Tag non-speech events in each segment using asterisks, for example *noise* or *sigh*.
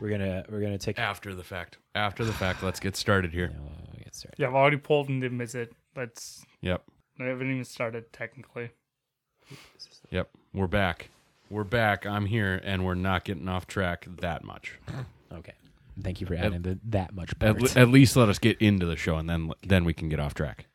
We're gonna we're gonna take. After the fact. After the fact, let's get started here. Get started. Yeah, I've already pulled in the visit. Let's. Yep. I haven't even started technically. Yep. We're back. We're back. I'm here, and we're not getting off track that much. Okay. Thank you for adding the, that much. At, Part. le- at least let us get into the show, and then then we can get off track.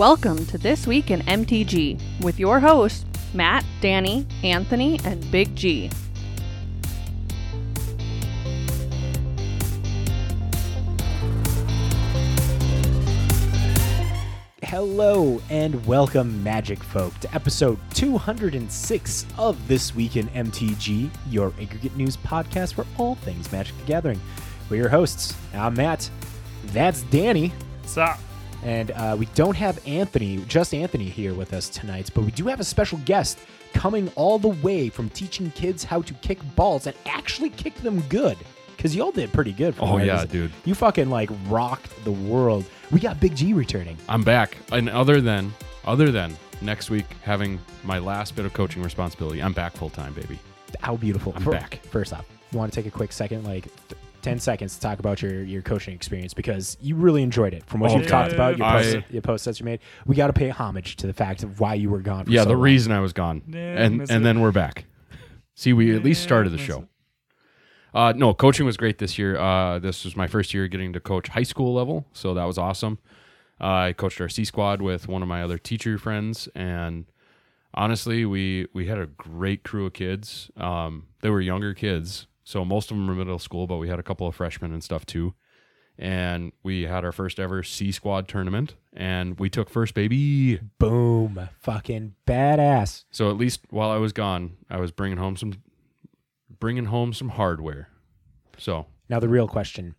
Welcome to This Week in MTG with your hosts, Matt, Danny, Anthony, and Big G. Hello and welcome, Magic Folk, to episode 206 of This Week in MTG, your aggregate news podcast for all things Magic the Gathering. We're your hosts. I'm Matt. That's Danny. So, And uh, we don't have Anthony, just Anthony here with us tonight, but we do have a special guest coming all the way from teaching kids how to kick balls and actually kick them good. Because y'all did pretty good. Oh, yeah, dude. You fucking like rocked the world. We got Big G returning. I'm back. And other than other than next week having my last bit of coaching responsibility, I'm back full time, baby. How beautiful. I'm Fir- back. First off, want to take a quick second, like th- 10 seconds to talk about your, your coaching experience because you really enjoyed it. From what Oh, you've talked about, your, I- posts, your posts that you made, we got to pay homage to the fact of why you were gone for yeah, so the long. reason I was gone, Yeah, and and it. then we're back. See, we at least started the show. Uh, no, coaching was great this year. Uh, this was my first year getting to coach high school level, so that was awesome. Uh, I coached our C squad with one of my other teacher friends, and honestly, we we had a great crew of kids. Um, they were younger kids, so most of them were middle school, but we had a couple of freshmen and stuff too. And we had our first ever C squad tournament, and we took first, baby. Boom. Fucking badass. So at least while I was gone, I was bringing home some, bringing home some hardware. So Now, the real question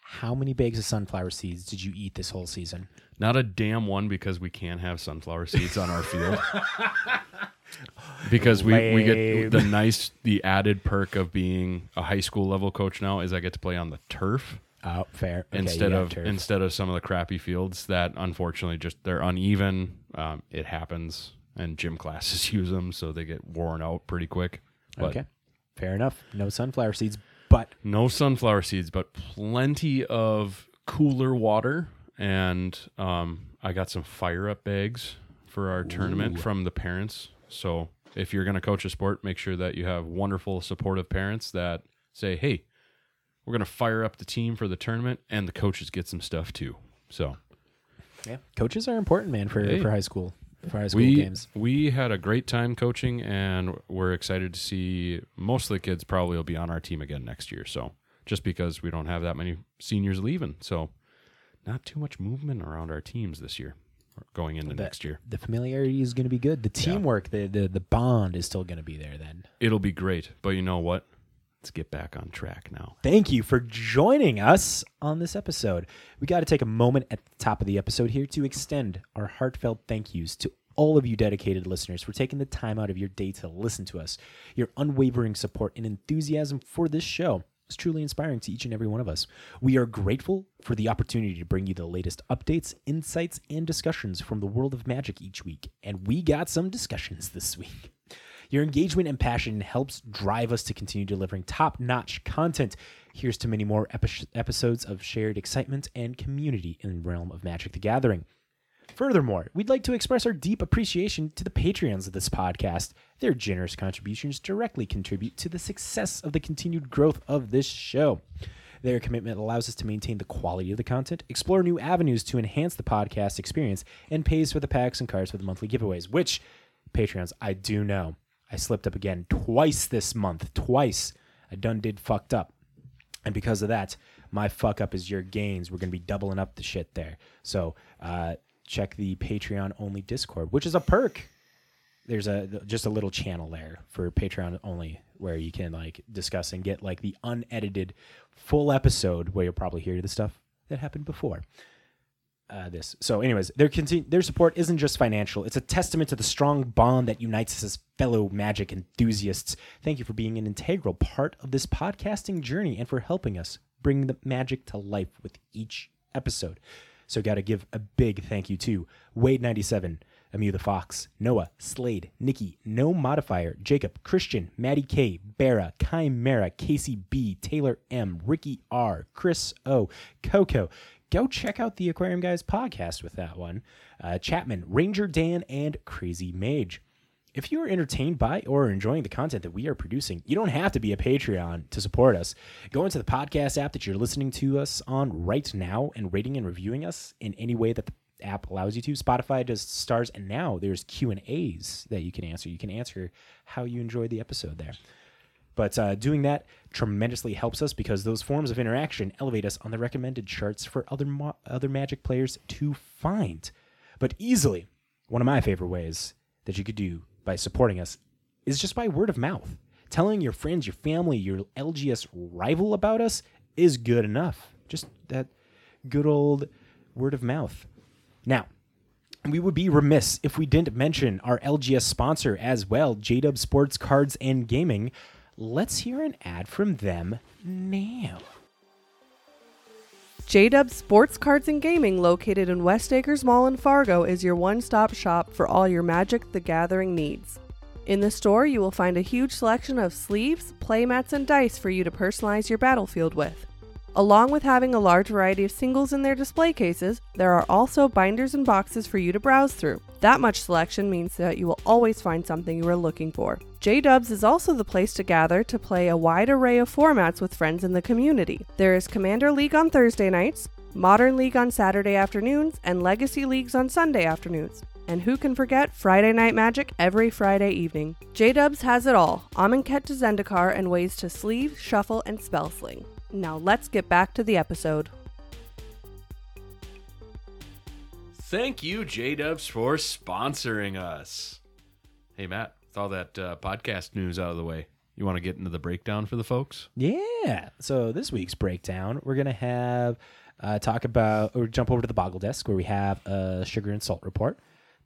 How many bags of sunflower seeds did you eat this whole season? not a damn one because we can't have sunflower seeds on our field. *laughs* because we, we get the nice the added perk of being a high school level coach now is I get to play on the turf Oh, fair. Okay, instead of turf. instead of some of the crappy fields that unfortunately just they're uneven. Um, it happens, and gym classes *laughs* use them, so they get worn out pretty quick. But okay. Fair enough. No sunflower seeds, but no sunflower seeds, but plenty of cooler water. And um, I got some fire up bags for our tournament from the parents. So if you're going to coach a sport, make sure that you have wonderful, supportive parents that say, hey, we're going to fire up the team for the tournament, and the coaches get some stuff too. So yeah, coaches are important, man, for, Hey. for high school. For high school we games. we had a great time coaching, and we're excited to see most of the kids probably will be on our team again next year. So just because we don't have that many seniors leaving, so not too much movement around our teams this year, going into The- next year. The familiarity is going to be good. The teamwork, the, the the bond is still going to be there. Then. It'll be great, but you know what? Let's get back on track now. Thank you for joining us on this episode. We got to take a moment at the top of the episode here to extend our heartfelt thank yous to all of you dedicated listeners for taking the time out of your day to listen to us. Your unwavering support and enthusiasm for this show is truly inspiring to each and every one of us. We are grateful for the opportunity to bring you the latest updates, insights, and discussions from the world of magic each week. And we got some discussions this *laughs* week. Your engagement and passion helps drive us to continue delivering top notch content. Here's to many more epi- episodes of shared excitement and community in the realm of Magic the Gathering. Furthermore, we'd like to express our deep appreciation to the Patreons of this podcast. Their generous contributions directly contribute to the success of the continued growth of this show. Their commitment allows us to maintain the quality of the content, explore new avenues to enhance the podcast experience, and pays for the packs and cards for the monthly giveaways, which, Patreons, I do know. I slipped up again twice this month. Twice. I done did fucked up. And because of that, my fuck up is your gains. We're going to be doubling up the shit there. So uh, check the Patreon only Discord, which is a perk. There's a just a little channel there for Patreon only where you can like discuss and get like the unedited full episode where you'll probably hear the stuff that happened before. uh, this. So, anyways, their conti- their support isn't just financial; it's a testament to the strong bond that unites us as fellow Magic enthusiasts. Thank you for being an integral part of this podcasting journey and for helping us bring the Magic to life with each episode. So, got to give a big thank you to Wade ninety seven. Amu the Fox, Noah, Slade, Nikki, No Modifier, Jacob, Christian, Maddie K, Barra, Chimera, Casey B, Taylor M, Ricky R, Chris O, Coco. Go check out the Aquarium Guys podcast with that one. Uh, Chapman, Ranger Dan, and Crazy Mage. If you are entertained by or enjoying the content that we are producing, you don't have to be a Patreon to support us. Go into the podcast app that you're listening to us on right now and rating and reviewing us in any way that the app allows you to. Spotify does stars, and now there's Q and A's that you can answer. You can answer how you enjoyed the episode there. But uh, doing that tremendously helps us because those forms of interaction elevate us on the recommended charts for other mo- other Magic players to find. But easily, one of my favorite ways that you could do by supporting us is just by word of mouth. Telling your friends, your family, your LGS rival about us is good enough. Just that good old word of mouth. Now, we would be remiss if we didn't mention our LGS sponsor as well, JDub Sports Cards and Gaming. Let's hear an ad from them now. JDub Sports Cards and Gaming, located in West Acres Mall in Fargo, is your one stop shop for all your Magic the Gathering needs. In the store, you will find a huge selection of sleeves, playmats, and dice for you to personalize your battlefield with. Along with having a large variety of singles in their display cases, there are also binders and boxes for you to browse through. That much selection means that you will always find something you are looking for. J Dubs is also the place to gather to play a wide array of formats with friends in the community. There is Commander League on Thursday nights, Modern League on Saturday afternoons, and Legacy Leagues on Sunday afternoons. And who can forget Friday Night Magic every Friday evening? J Dubs has it all Amonkhet to Zendikar and ways to sleeve, shuffle, and spell sling. Now let's get back to the episode. Thank you, J Dubs, for sponsoring us. Hey, Matt, with all that uh, podcast news out of the way, you want to get into the breakdown for the folks? Yeah. So this week's breakdown, we're gonna have uh, talk about or jump over to the Boggle Desk where we have a sugar and salt report.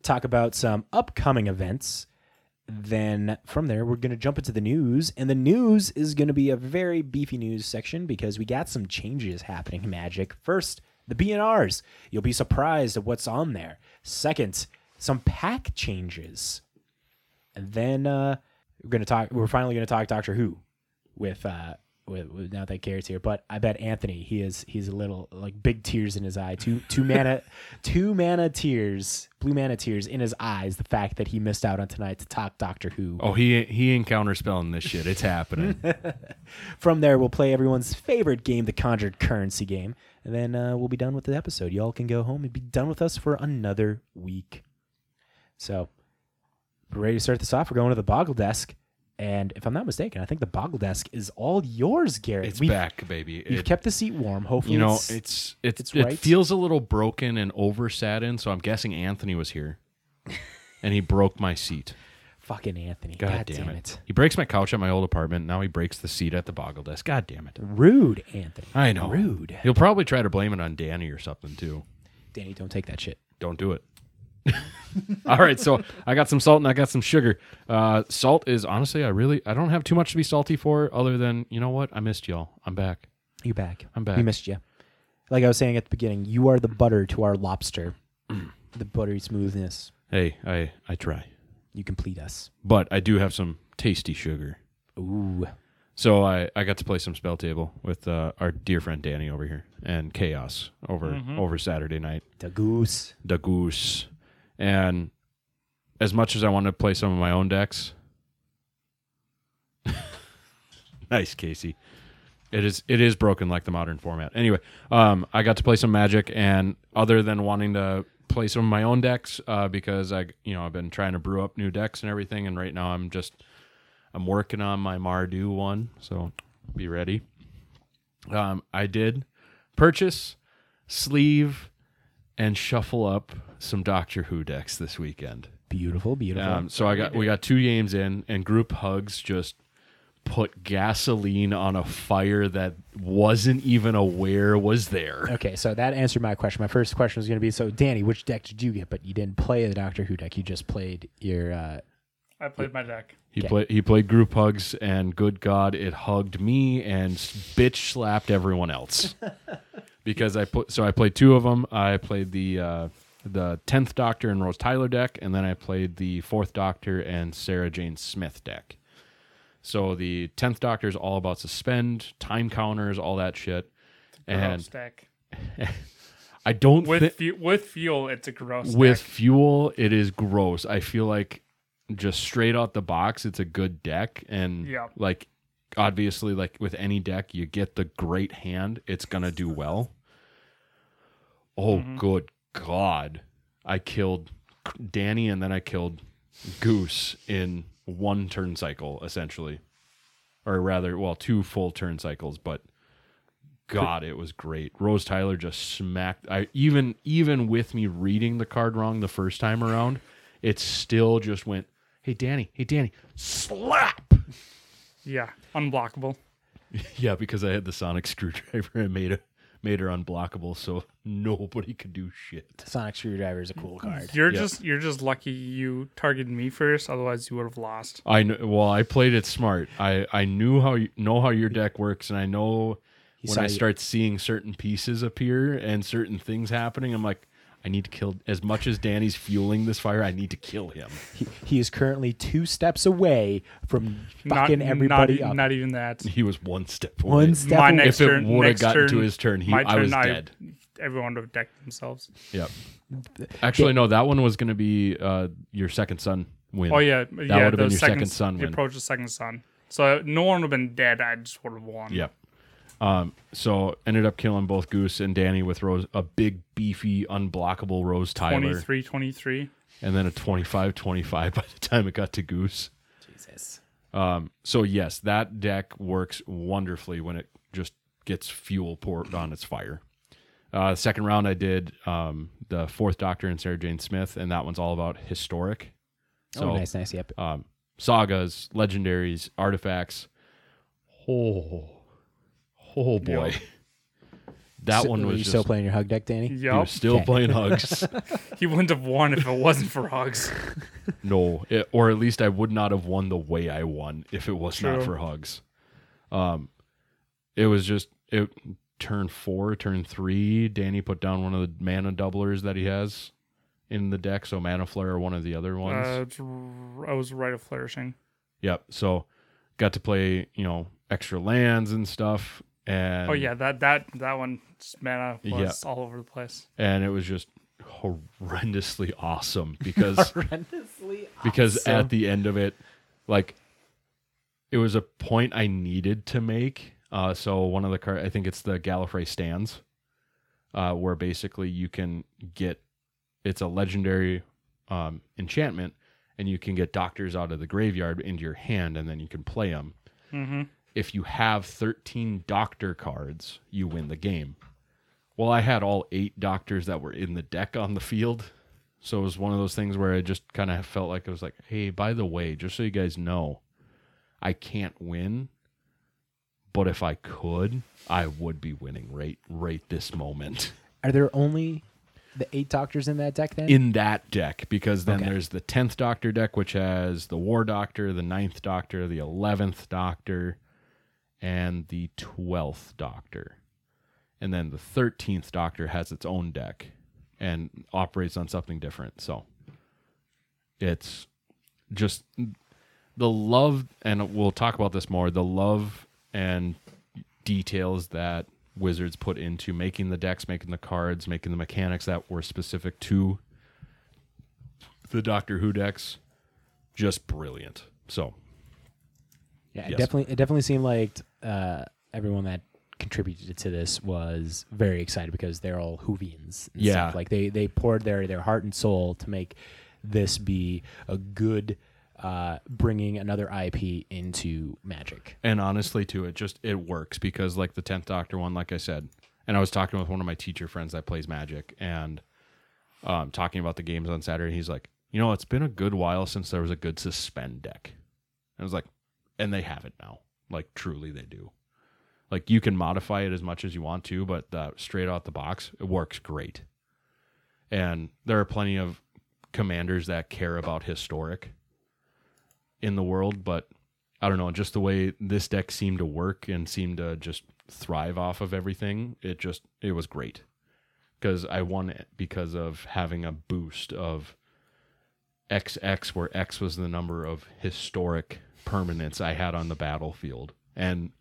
Talk about some upcoming events. Then from there, we're gonna jump into the news, and the news is gonna be a very beefy news section because we got some changes happening in Magic. First, the BNRs. You'll be surprised at what's on there. Second, some pack changes. And then uh, we're gonna talk. We're finally gonna talk Doctor Who with uh with, with now that Garrett's here. But I bet Anthony he is he's a little like big tears in his eye. Two two mana *laughs* two mana tears, blue mana tears in his eyes. The fact that he missed out on tonight to talk Doctor Who. Oh, he he ain't counterspelling this shit. It's happening. *laughs* From there, we'll play everyone's favorite game, the Conjured Currency game, and then uh, we'll be done with the episode. Y'all can go home and be done with us for another week. So, we're ready to start this off. We're going to the Boggle Desk, and if I'm not mistaken, I think the Boggle Desk is all yours, Garrett. it's We've- back, baby. You've It- kept the seat warm. Hopefully, you know, it's, it's it's, it's it right. feels a little broken and over in. So I'm guessing Anthony was here, and he broke my seat. fucking Anthony. God, damn, it. He breaks my couch at my old apartment. Now he breaks the seat at the Boggle Desk. God damn it. Rude, Anthony. I know. Rude. He'll probably try to blame it on Danny or something too. Danny, don't take that shit. Don't do it. *laughs* All right, so I got some salt and I got some sugar. Uh, salt is honestly, I really, I don't have too much to be salty for, other than you know what, I missed y'all. I'm back. You're back. I'm back. We missed you. Like I was saying at the beginning, you are the butter to our lobster. the buttery smoothness. Hey, I I try, You complete us. but I do have some tasty sugar. Ooh. So I, I got to play some spell table with uh, our dear friend Danny over here and Chaos over over Saturday night. The goose. The goose, and as much as I wanted to play some of my own decks, *laughs* nice Casey. It is it is broken like the modern format. Anyway, um, I got to play some Magic, and other than wanting to play some of my own decks, uh, because I you know I've been trying to brew up new decks and everything, and right now I'm just I'm working on my Mardu one, so be ready. Um, I did purchase, sleeve, and shuffle up some Doctor Who decks this weekend. Beautiful, beautiful. Um, so I got we got two games in, and group hugs just put gasoline on a fire that wasn't even aware was there. Okay, so that answered my question. My first question was going to be so, Danny, which deck did you get? But you didn't play the Doctor Who deck. You just played your. Uh, I played my deck. He Okay. played he played group hugs and good god it hugged me and bitch slapped everyone else. *laughs* because I put so I played two of them. I played the uh the 10th Doctor and Rose Tyler deck and then I played the 4th Doctor and Sarah Jane Smith deck. So the 10th Doctor is all about suspend, time counters, all that shit. And Gross deck. *laughs* I don't With thi- fu- with fuel, it's a gross with deck. fuel it is gross i feel like just straight out the box it's a good deck and Yeah. like obviously like with any deck you get the great hand it's gonna do well oh Mm-hmm. good god i killed danny and then i killed goose in one turn cycle essentially or rather well two full turn cycles but god it was great rose tyler just smacked i even even with me reading the card wrong the first time around it still just went hey danny hey danny slap Yeah, unblockable. *laughs* yeah because i had the sonic screwdriver and made it made her unblockable so *laughs* nobody could do shit Sonic Screwdriver is a cool card. You're Yeah. just you're just lucky you targeted me first. Otherwise, you would have lost. i know well i played it smart i i knew how you know how your deck works and i know He when saw i you- start seeing certain pieces appear and certain things happening i'm like i need to kill as much as danny's fueling this fire i need to kill him He, he is currently two steps away from fucking not, everybody not, up. Not even that. he was one step away. One step My away. next if it would have next gotten to his turn he my i turn, was dead Everyone would have decked themselves. Yep. Actually, no. That one was going to be uh, your Second Sun win. Oh yeah, yeah. would've been the your Second Sun The win. approach the Second Sun. So no one would have been dead. I just would have won. Yep. Um, so ended up killing both Goose and Danny with Rose, a big, beefy, unblockable Rose Tyler, 23, 23. and then a 25-25 by the time it got to Goose. Jesus. Um, so yes, that deck works wonderfully when it just gets fuel poured on its fire. Uh, second round, I did um, the fourth Doctor and Sarah Jane Smith, and that one's all about historic. So oh, nice, nice. Yep. um, sagas, legendaries, artifacts. Oh, oh boy, Yep. that So- one were was you just. still playing your hug deck, Danny? he Yep. was still Okay. playing hugs. *laughs* He wouldn't have won if it wasn't for hugs. *laughs* no, it, or at least I would not have won the way I won if it was not True. for hugs. Um, it was just it. Turn four, turn three. Danny put down one of the mana doublers that he has in the deck. So mana flare or one of the other ones. Uh, it's r- I was Rite of Flourishing. Yep. So got to play, you know, extra lands and stuff. And oh yeah, that that that one just mana Yeah. was all over the place. and it was just horrendously awesome *laughs* because Horrendously. because awesome. at the end of it, like it was a point I needed to make. Uh, so one of the card, I think it's the Gallifrey stands, uh, where basically you can get it's a legendary um, enchantment, and you can get doctors out of the graveyard into your hand, and then you can play them. Mm-hmm. If you have 13 doctor cards, you win the game. Well, I had all eight doctors that were in the deck on the field. So it was one of those things where I just kind of felt like it was like, hey, by the way, just so you guys know, I can't win. But if I could, I would be winning right right this moment *laughs* Are there only the eight doctors in that deck then? in that deck because then Okay. there's the 10th doctor deck which has the war doctor the ninth doctor the 11th doctor and the 12th doctor. And then the 13th doctor has its own deck and operates on something different. So it's just the love and we'll talk about this more the love and details that wizards put into making the decks making the cards making the mechanics that were specific to the doctor who decks just brilliant. So yeah, it yes. definitely. It definitely seemed like uh, everyone that contributed to this was very excited because they're all Whovians. and Yeah. stuff. like they they poured their their heart and soul to make this be a good. Uh, bringing another IP into Magic. and honestly too it just it works because like the 10th doctor one like i said and i was talking with one of my teacher friends that plays magic and um, talking about the games on saturday he's like you know it's been a good while since there was a good suspend deck and i was like and they have it now Like truly, they do. Like you can modify it as much as you want to, but straight out the box, it works great. And there are plenty of commanders that care about historic in the world, but I don't know, just the way this deck seemed to work and seemed to just thrive off of everything, it just it was great. Because I won it because of having a boost of XX where X was the number of historic permanents I had on the battlefield. And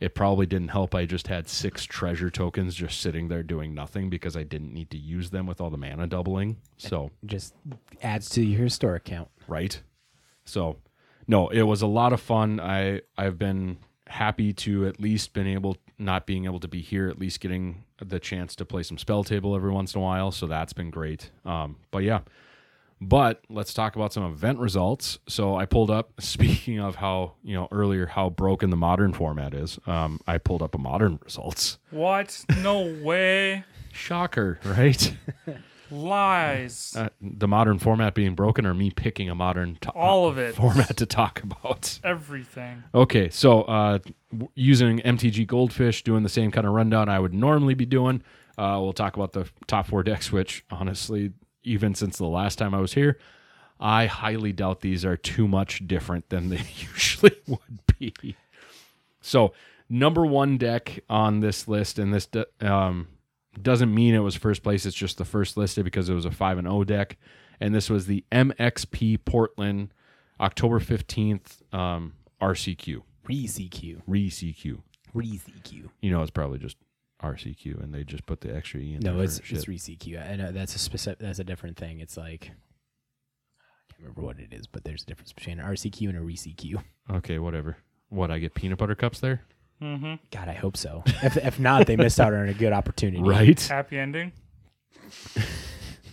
it probably didn't help. I just had six treasure tokens just sitting there doing nothing because I didn't need to use them with all the mana doubling. So Just adds to your historic count. right? So, no, it was a lot of fun. I I've been happy to at least been able not being able to be here, at least getting the chance to play some spell table every once in a while. So that's been great. Um, but yeah. But let's talk about some event results. So I pulled up. *laughs* Speaking of how you know earlier how broken the modern format is, um, I pulled up a modern results. What? No way. Shocker, right? Lies. uh, the modern format being broken, or me picking a modern to- All of it. format to talk about. Everything. Okay, so uh, w- using MTG Goldfish, doing the same kind of rundown I would normally be doing. Uh, we'll talk about the top four decks, which honestly, even since the last time I was here, I highly doubt these are too much different than they *laughs* usually would be. So, number one deck on this list, and this de- um, doesn't mean it was first place. It's just the first listed because it was a five and O deck, and this was the MXP Portland October fifteenth um, RCQ. Re-CQ. Re-CQ. Re-CQ. You know, it's probably just RCQ, and they just put the extra E in No, there it's it's shit. re-CQ. I know that's a specific. That's a different thing. It's like I can't remember what it is, but there's a difference between an RCQ and a re-CQ. okay, whatever. What I get peanut butter cups there, Mm-hmm. God, I hope so. if if not, they missed out on a good opportunity. *laughs* right? Happy ending. *laughs*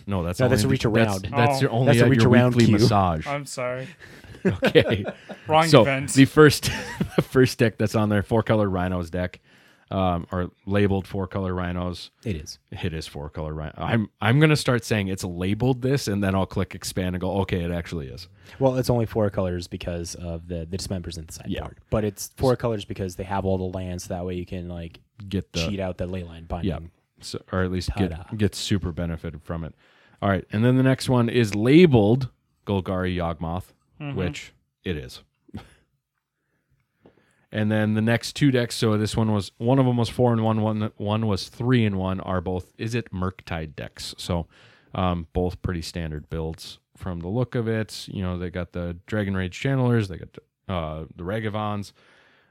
No, that's No, that's a the- reach around. that's Oh. your only That's a at reach your around weekly cue. massage. I'm sorry. *laughs* okay. Wrong so event. the first the first deck that's on there, four color rhinos deck, um, or labeled four color rhinos. It is. It is four color rhino. I'm I'm gonna start saying it's labeled this, and then I'll click expand and go, okay, it actually is. Well, it's only four colors because of the the dismembers inside Yeah. part. But it's four colors because they have all the lands. That way you can like Get the cheat out the Leyline Binding. Yeah. so, or at least Ta-da. get get super benefited from it. All right, and then the next one is labeled Golgari Yawgmoth, which it is. And then the next two decks. So this one was one of them was four and one. One one was three and one. Are both is it Murktide decks? So um, both pretty standard builds from the look of it. You know they got the Dragon Rage Channelers. They got uh, the Ragavans.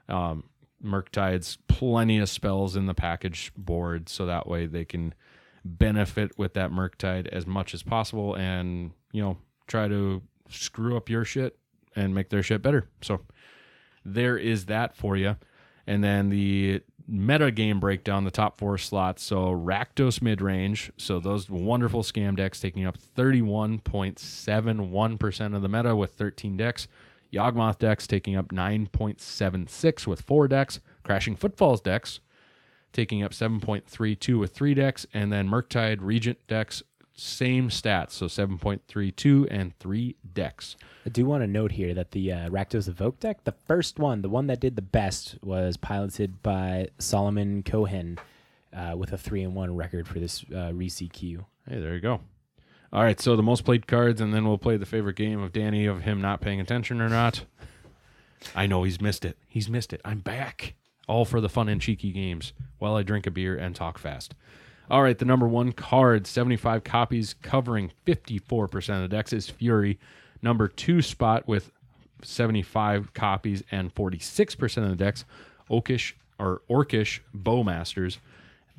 Um, Murktide's plenty of spells in the package board, so that way they can benefit with that Murktide as much as possible, and you know try to screw up your shit and make their shit better. So there is that for you. And then the meta game breakdown, the top four slots. So Rakdos mid range. So those wonderful scam decks taking up 31.71% of the meta with 13 decks. Yawgmoth decks taking up 9.76 with four decks. Crashing Footfalls decks taking up 7.32 with three decks. And then Murktide Regent decks, same stats. So 7.32 and three decks. I do want to note here that the uh, Rakdos Evoke deck, the first one, the one that did the best, was piloted by Solomon Cohen uh, with a three and one record for this uh, re-CQ. Hey, there you go. All right, so the most played cards, and then we'll play the favorite game of Danny of him not paying attention or not. I know he's missed it. He's missed it. I'm back. All for the fun and cheeky games while I drink a beer and talk fast. All right, the number one card, 75 copies, covering 54% of the decks, is Fury. Number two spot with 75 copies and 46% of the decks, Okish or Orcish Bowmasters.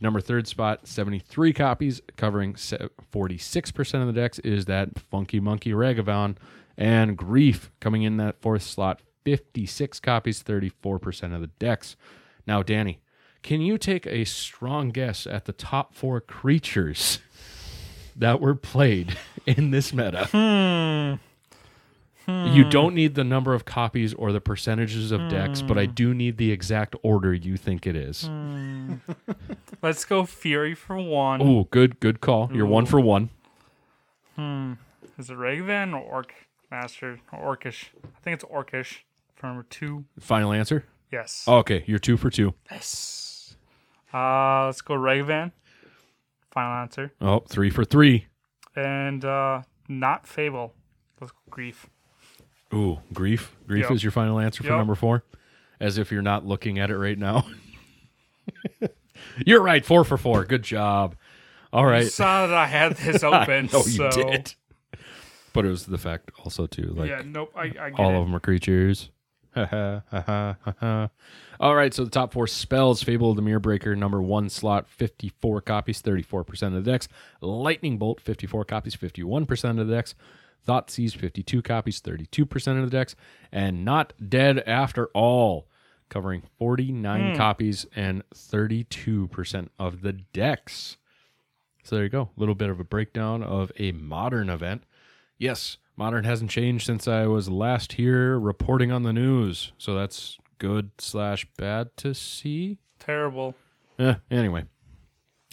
Number third spot, 73 copies, covering 46% of the decks, is that Funky Monkey Ragavan. And Grief coming in that fourth slot, 56 copies, 34% of the decks. Now, Danny, can you take a strong guess at the top four creatures that were played in this meta? Hmm. Hmm. You don't need the number of copies or the percentages of decks, but I hmm. do need the exact order you think it is. Let's go Fury for one. Oh, good, good call. You're one for one. Is it Ragavan or Orc Master or Orcish? I think it's Orcish for number two. Final answer. Yes. Okay, you're two for two. Yes. Uh, let's go Ragavan. Final answer. Oh, three for three. And uh, not Fable. Let's go Grief. Ooh, grief. Grief Yep. is your final answer for Yep. number four, as if you're not looking at it right now. *laughs* you're right. Four for four. Good job. All right. You saw that I had this *laughs* open. no, so. you did. But it was the fact also too, like yeah, nope. I, I get all it. of them are creatures. Ha ha ha ha ha ha. All right, so the top four spells: Fable of the Mirror Breaker, number one slot, fifty-four copies, thirty-four percent of the decks. Lightning Bolt, fifty-four copies, fifty-one percent of the decks. Thoughtseize, fifty-two copies, thirty-two percent of the decks, and Not Dead After All, covering forty-nine hmm. copies and thirty-two percent of the decks. So there you go, a little bit of a breakdown of a modern event. Yes, modern hasn't changed since I was last here reporting on the news. So that's good slash bad to see. Terrible. Eh, anyway,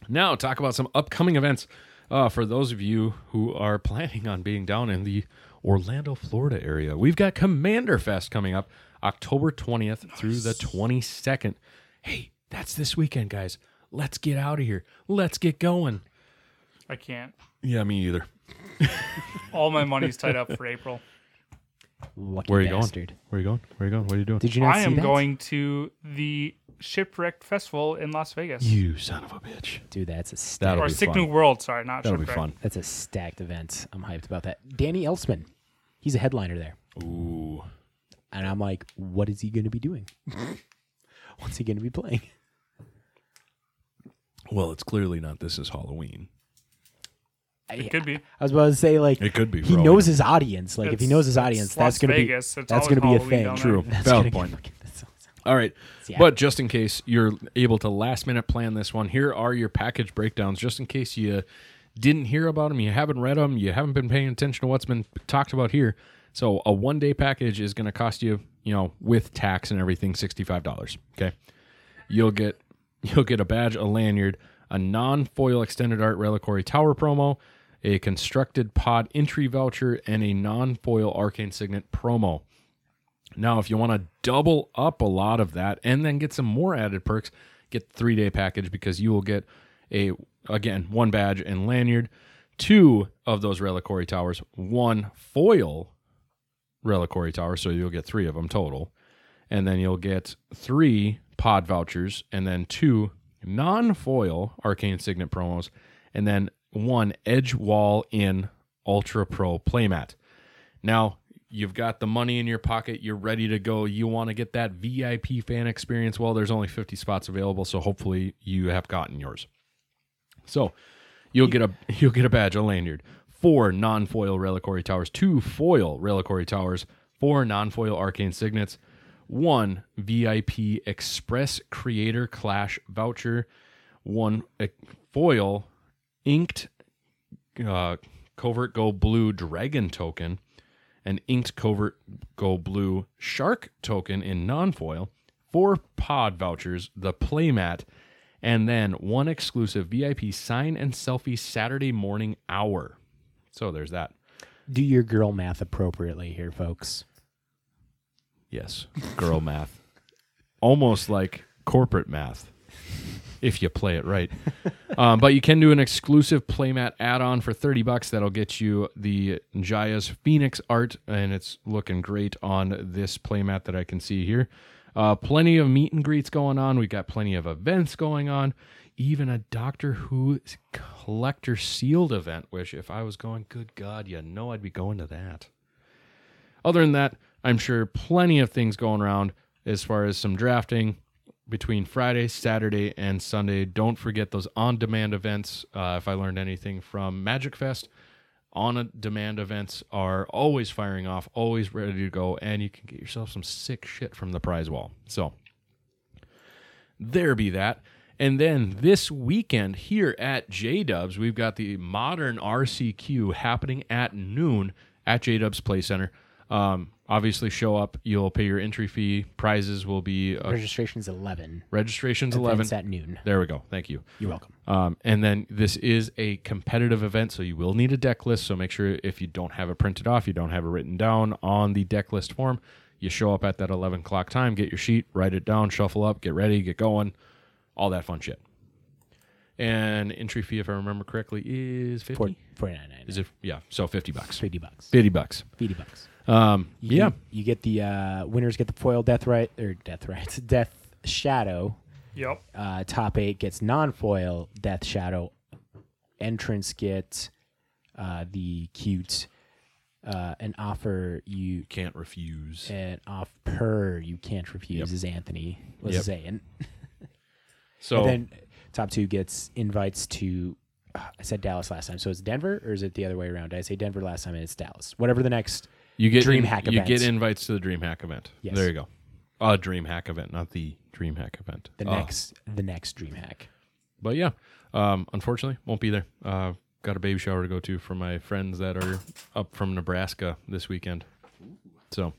now talk about some upcoming events. Uh, for those of you who are planning on being down in the Orlando, Florida area, we've got Commander Fest coming up October 20th through the 22nd. Hey, that's this weekend, guys. Let's get out of here. Let's get going. I can't. Yeah, me either. *laughs* All my money's tied up for April. Lucky Where are you bastard. going? Where are you going? Where are you going? What are you doing? Did you not I see am that? going to the Shipwrecked Festival in Las Vegas. You son of a bitch. Dude, that's a stacked. That'll or be Sick fun. New World, sorry, not That'll be Shipwrecked. fun. That's a stacked event. I'm hyped about that. Danny Elfman, he's a headliner there, Ooh. and I'm like, what is he going to be doing? *laughs* What's he going to be playing? Well, it's clearly not This Is Halloween. I, It could be. I was about to say like It could be. he for all knows we his audience. Like if he It's- knows his it's audience, Las that's gonna Vegas. be It's that's always gonna be a Halloween thing. down there. True. That's Valid gonna be point. fucking- that's awesome. All right. Yeah. But just in case you're able to last minute plan this one, here are your package breakdowns. Just in case you didn't hear about them, you haven't read them, you haven't been paying attention to what's been talked about here. So a one day package is going to cost you, you know, with tax and everything, sixty five dollars. Okay. You'll get *laughs* you'll get a badge, a lanyard, a non foil extended art reliquary tower promo, a constructed pod entry voucher, and a non foil arcane signet promo. Now, if you want to double up a lot of that and then get some more added perks, get the three day package because you will get a again one badge and lanyard, two of those reliquary towers, one foil reliquary tower, so you'll get three of them total, and then you'll get three pod vouchers and then two non foil arcane signet promos, and then one edge wall in ultra pro playmat. Now, you've got the money in your pocket, you're ready to go. You want to get that VIP fan experience. Well, there's only 50 spots available, so hopefully you have gotten yours. So, you'll get a *laughs* you'll get a badge, a lanyard, four non-foil reliquary towers, two foil reliquary towers, four non-foil arcane signets, one VIP Express Creator Clash voucher, one uh, foil inked uh, Covert Go Blue Dragon token, an inked Covert Go Blue Shark token in non-foil, four pod vouchers, the playmat, and then one exclusive VIP sign and selfie Saturday morning hour. So there's that. Do your girl math appropriately here, folks. Yes, girl *laughs* math. Almost like corporate math, if you play it right. *laughs* um, but you can do an exclusive playmat add-on for thirty bucks. That'll get you the Jaya's Phoenix art, and it's looking great on this playmat that I can see here. Uh, plenty of meet and greets going on. We've got plenty of events going on. Even a Doctor Who collector sealed event. Which, if I was going, good God, you know I'd be going to that. Other than that, I'm sure plenty of things going around as far as some drafting between Friday, Saturday, and Sunday. Don't forget those on demand events. Uh, if I learned anything from Magic Fest, on demand events are always firing off, always ready to go, and you can get yourself some sick shit from the prize wall. So, there be that. And then this weekend here at J Dubs, we've got the modern RCQ happening at noon at J Dubs Play Center. Um, obviously, show up. You'll pay your entry fee. Prizes will be uh, Registration's eleven. registration's eleven. At noon. There we go. Thank you. You're welcome. Um, and then this is a competitive event, so you will need a deck list. So make sure if you don't have it printed off, you don't have it written down on the deck list form, You show up at that 11 o'clock time, get your sheet, write it down, shuffle up, get ready, get going, all that fun shit. And entry fee, if I remember correctly, is 50. Four, 49 Is it? Yeah. So 50 bucks. 50 bucks. 50 bucks. 50 bucks. Um, You yeah. get- you get the uh, winners get the foil death right or death rights *laughs* death shadow. Yep. Uh, top eight gets non foil death shadow. Entrance get uh, the cute. Uh, an offer you Can't refuse. an off per you can't refuse Yep. is Anthony was Yep. saying. *laughs* So And then top two gets invites to. uh, I said Dallas last time, so it's Denver, or is it the other way around? Did I say Denver last time and it's Dallas? Whatever the next. You get DreamHack You event. get invites to the DreamHack event. Yes. There you go. A DreamHack event, not the DreamHack event. The Uh, next, the next dream hack. But yeah, um, unfortunately, won't be there. Uh, got a baby shower to go to for my friends that are up from Nebraska this weekend. So,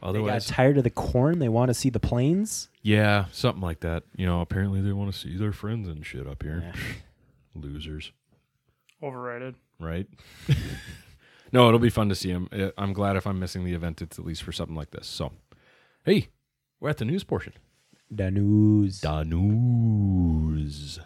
They got otherwise, tired of the corn. They want to see the plains. yeah, something like that. You know, apparently they want to see their friends and shit up here. Yeah. Losers, Overrated. right? *laughs* no, it'll be fun to see him. Uh, I'm glad if I'm missing the event, it's at least for something like this. So, hey, we're at the news portion. The news. The news.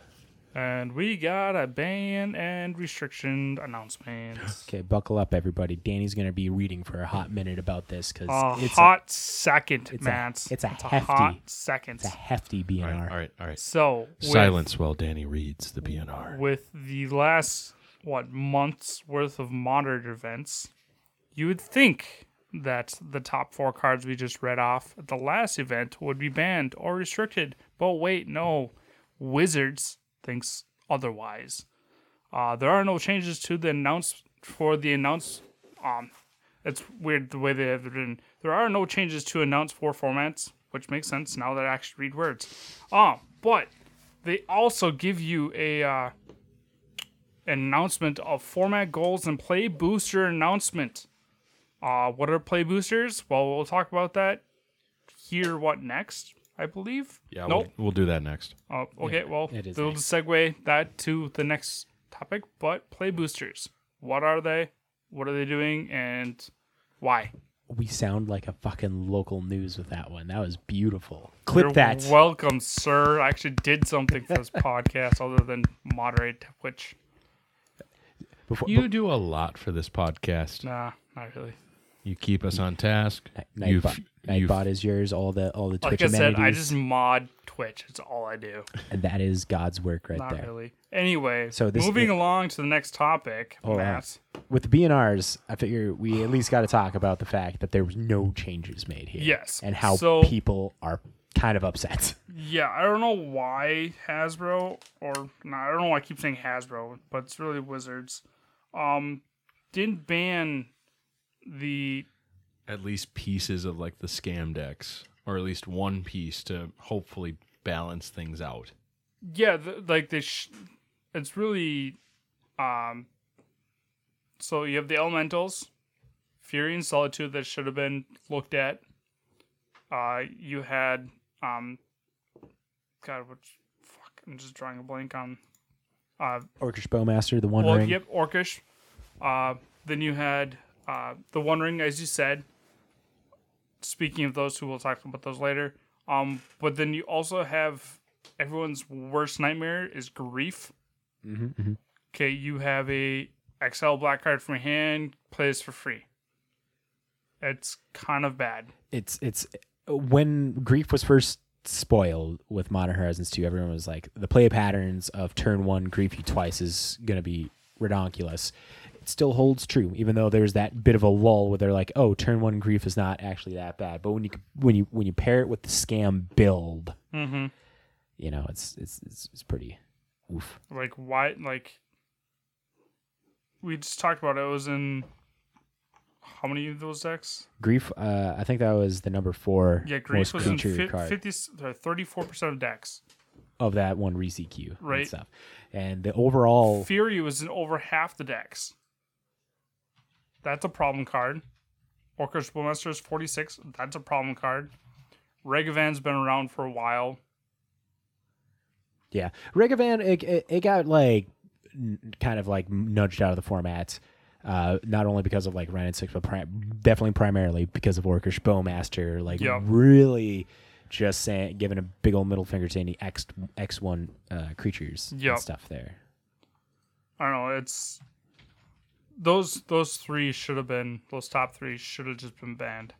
And we got a ban and restriction announcement. Okay, buckle up, everybody. Danny's going to be reading for a hot minute about this because it's A it's, hot second, it's a- man. it's a hot hefty- second. it's a hefty BNR. All right, all right, all right. So with, Silence while Danny reads the BNR. with the last what month's worth of modern events, you would think that the top four cards we just read off at the last event would be banned or restricted. But wait, no. Wizards thinks otherwise. Uh, there are no changes to the announce for the announce. Um, it's weird the way they have it written. There are no changes to announce four formats, which makes sense now that I actually read words. Um, but they also give you a uh, announcement of format goals and play booster announcement. Uh, what are play boosters? Well, we'll talk about that here. What next? I believe. Yeah, Nope. we'll, we'll do that next. Oh, okay. well, it is they'll next. segue that to the next topic. But play boosters. What are they? What are they doing? And why? We sound like a fucking local news with that one. That was beautiful. Clip You're that. Welcome, sir. I actually did something for this *laughs* podcast other than moderate Twitch. Before, You do a lot for this podcast. Nah, not really. You keep us on task. Night, Nightbot, Nightbot is yours. All the all the Twitch Like I said, I just mod Twitch. It's all I do. and that is God's work right Not there. really. Anyway, So this- moving along to the next topic, Hold on. Matt. With the BNRs, I figure we at least got to talk about the fact that there was no changes made here. Yes. and how So- people are kind of upset. *laughs* Yeah, I don't know why Hasbro or no, I don't know why I keep saying Hasbro, but it's really Wizards. Um, didn't ban the At least pieces of like the scam decks, or at least one piece to hopefully balance things out. yeah the, like this, sh- it's really um. So you have the elementals, Fury and Solitude that should have been looked at. Uh, you had um. God, what? fuck? I'm just drawing a blank on. Uh, Orcish Bowmaster, the One well, Ring. yep, Orcish. Uh, then you had uh, the One Ring, as you said. Speaking of those two, we'll talk about those later. Um, but then you also have everyone's worst nightmare is grief. Mm-hmm, Okay, you have a XL black card from your hand, plays for free. It's kind of bad. It's it's when grief was first spoiled with Modern Horizons 2, everyone was like, the play patterns of turn one grief you twice is gonna be redonkulous. It still holds true, even though there's that bit of a lull where they're like, oh, turn one grief is not actually that bad. But when you when you when you pair it with the scam build, Mm-hmm. you know, it's it's it's, it's pretty oof. Like why? Like we just talked about it. It was in how many of those decks? Grief, uh, I think that was the number four Yeah, Grief most was in fi- card 50, 34% of decks. of that one ReCQ and Right. stuff. And the overall Fury was in over half the decks. That's a problem card. Orcish Bowmaster is 46. That's a problem card. Ragavan's been around for a while. Yeah, Ragavan, it, it, it got like kind of like nudged out of the format Uh, not only because of like Wrenn and Six, but definitely primarily because of Orcish Bowmaster. Like Yep. really, just saying, giving a big old middle finger to any X X one uh, creatures Yep. and stuff there. I don't know. It's those those three should have been those top three should have just been banned.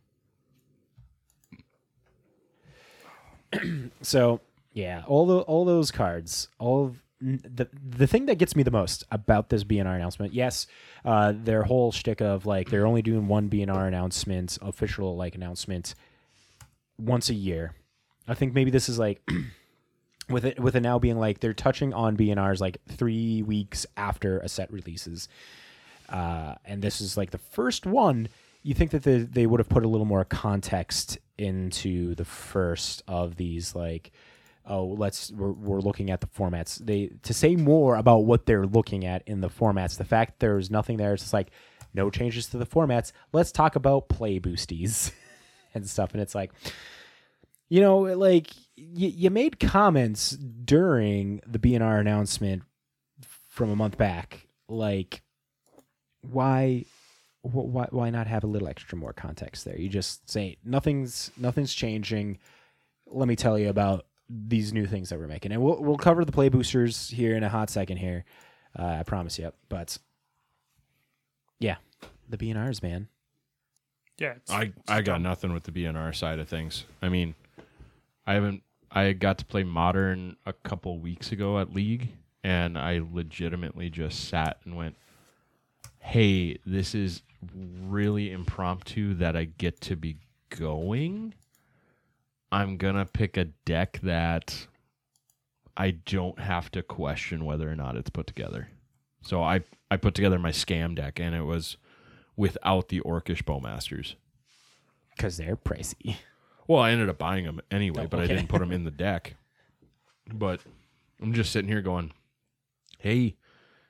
*clears throat* So yeah, all the all those cards, all the the thing that gets me the most about this BNR announcement, yes, uh, their whole shtick of like they're only doing one BNR announcement, official like announcement, once a year. I think maybe this is like *clears throat* with it with it now being like they're touching on BNRs like three weeks after a set releases, uh, and this is like the first one. You think that they, they would have put a little more context into the first of these like oh let's we're, we're looking at the formats. They to say more about what they're looking at in the formats the fact there's nothing there it's just like no changes to the formats. Let's talk about play boosties *laughs* and stuff. And it's like you know like y- you made comments during the bnr announcement from a month back like why why why not have a little extra more context there? You just say nothing's nothing's changing. Let me tell you about these new things that we're making and we'll we'll cover the play boosters here in a hot second here uh, i promise you but yeah the bnrs man Yeah, it's, I it's I got dumb. nothing with the BNR side of things. I mean, I haven't. I got to play modern a couple weeks ago at League, and I legitimately just sat and went, "Hey, this is really impromptu that I get to be going. I'm gonna pick a deck that I don't have to question whether or not it's put together." So I I put together my scam deck, and it was without the Orcish Bowmasters. because they're pricey Well, I ended up buying them anyway, Oh, but I didn't put them in the *laughs* deck. But I'm just sitting here going, "Hey,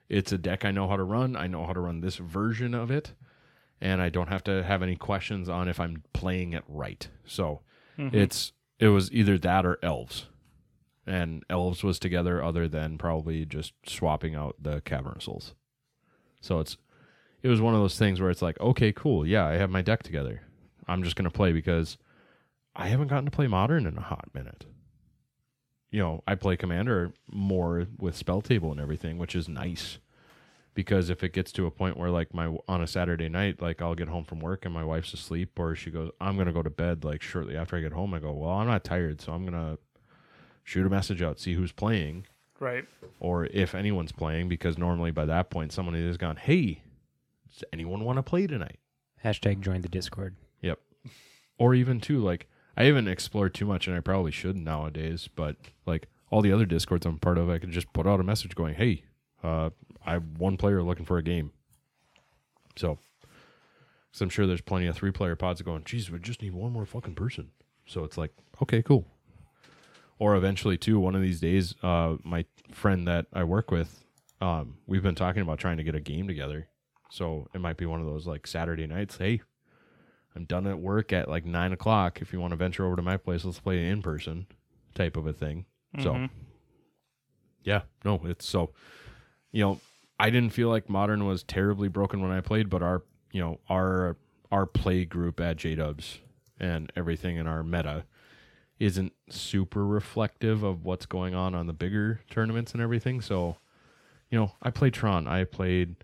it's a deck I know how to run. I know how to run this version of it, and I don't have to have any questions on if I'm playing it right." So mm-hmm. it's it was either that or elves, and elves was together other than probably just swapping out the cavern souls. So it's it was one of those things where it's like, okay, cool, yeah, I have my deck together. I'm just gonna play because I haven't gotten to play modern in a hot minute. You know, I play commander more with spell table and everything, which is nice. Because if it gets to a point where like my on a Saturday night, like I'll get home from work and my wife's asleep or she goes, I'm gonna go to bed like shortly after I get home, I go, Well, I'm not tired, so I'm gonna shoot a message out, see who's playing, right. or if anyone's playing, because normally by that point someone has gone, Hey, does anyone want to play tonight? hashtag join the discord Yep. Or even too, like I haven't explored too much, and I probably should nowadays. But like all the other discords I'm part of, I could just put out a message going, "Hey, uh, I have one player looking for a game." So, so I'm sure there's plenty of three player pods going, "Geez, we just need one more fucking person." So it's like, okay, cool. Or eventually, too, one of these days, uh, my friend that I work with, um, we've been talking about trying to get a game together. So it might be one of those like Saturday nights. Hey, I'm done at work at like nine o'clock. If you want to venture over to my place, let's play in person type of a thing. So, Mhm. yeah, no, it's so, you know, I didn't feel like modern was terribly broken when I played, but our, you know, our, our play group at J Dubs and everything in our meta isn't super reflective of what's going on on the bigger tournaments and everything. So, you know, I played Tron, I played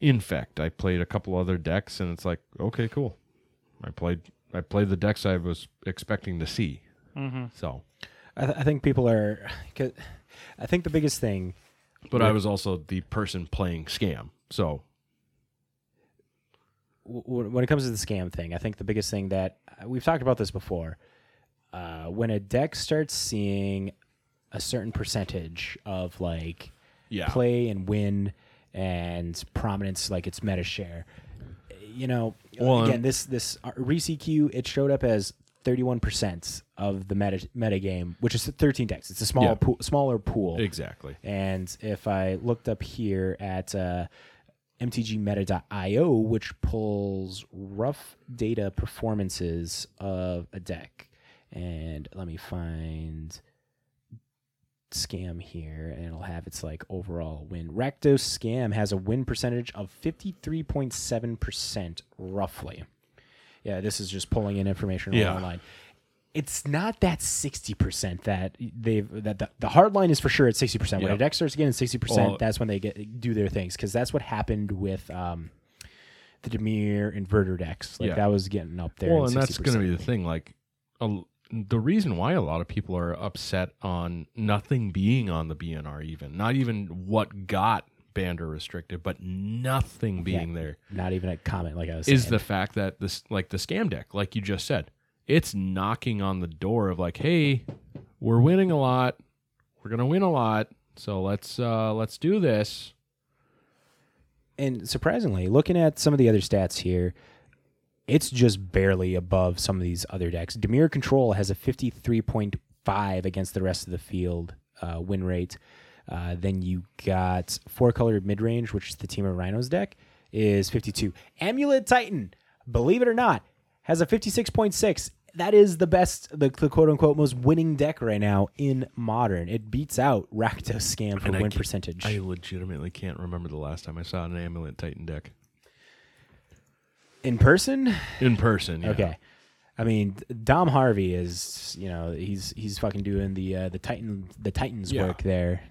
Infect, I played a couple other decks, and it's like, okay, cool. I played I played the decks I was expecting to see. Mm-hmm. So, I, th- I think people are. i think the biggest thing but I was also the person playing scam. So, when it comes to the scam thing, I think the biggest thing that uh, we've talked about this before. Uh, when a deck starts seeing a certain percentage of like yeah. play and win and prominence, like its meta share, you know, Well, again, this this uh, RCQ it showed up as thirty one percent of the meta meta game, which is thirteen decks. It's a small Yeah. pool, smaller pool. Exactly. And if I looked up here at uh, mtgmeta.io, which pulls rough data performances of a deck, and let me find scam here, and it'll have its like overall win. Rakdos scam has a win percentage of fifty three point seven percent, roughly. Yeah, this is just pulling in information Yeah. online. It's not that sixty percent that they've that the, the hard line is for sure at sixty percent. When Yeah. a deck starts getting sixty percent, Well- that's when they get do their things because that's what happened with um, the Dimir inverter decks. Like Yeah. that was getting up there. Well, and that's going to be the thing. Like, a, the reason why a lot of people are upset on nothing being on the BNR, even not even what got banned or restricted, but nothing being there, not even a comment. Like I was saying. is saying. the fact that this, like the scam deck, like you just said, it's knocking on the door of like, hey, we're winning a lot, we're gonna win a lot, so let's uh let's do this. and surprisingly, looking at some of the other stats here, it's just barely above some of these other decks. Dimir Control has a 53.5 against the rest of the field uh, win rate. Uh, then you got four colored mid range, which is the Temur Rhinos deck, is 52. Amulet Titan, believe it or not, has a 56.6. That is the best, the, the quote unquote most winning deck right now in modern. It beats out Rakdos Scam for And I win can't- percentage. I legitimately can't remember the last time I saw an Amulet Titan deck in person, in person. Yeah. Okay. I mean, Dom Harvey is, you know, he's he's fucking doing the uh, the Titan the Titans Yeah. work there.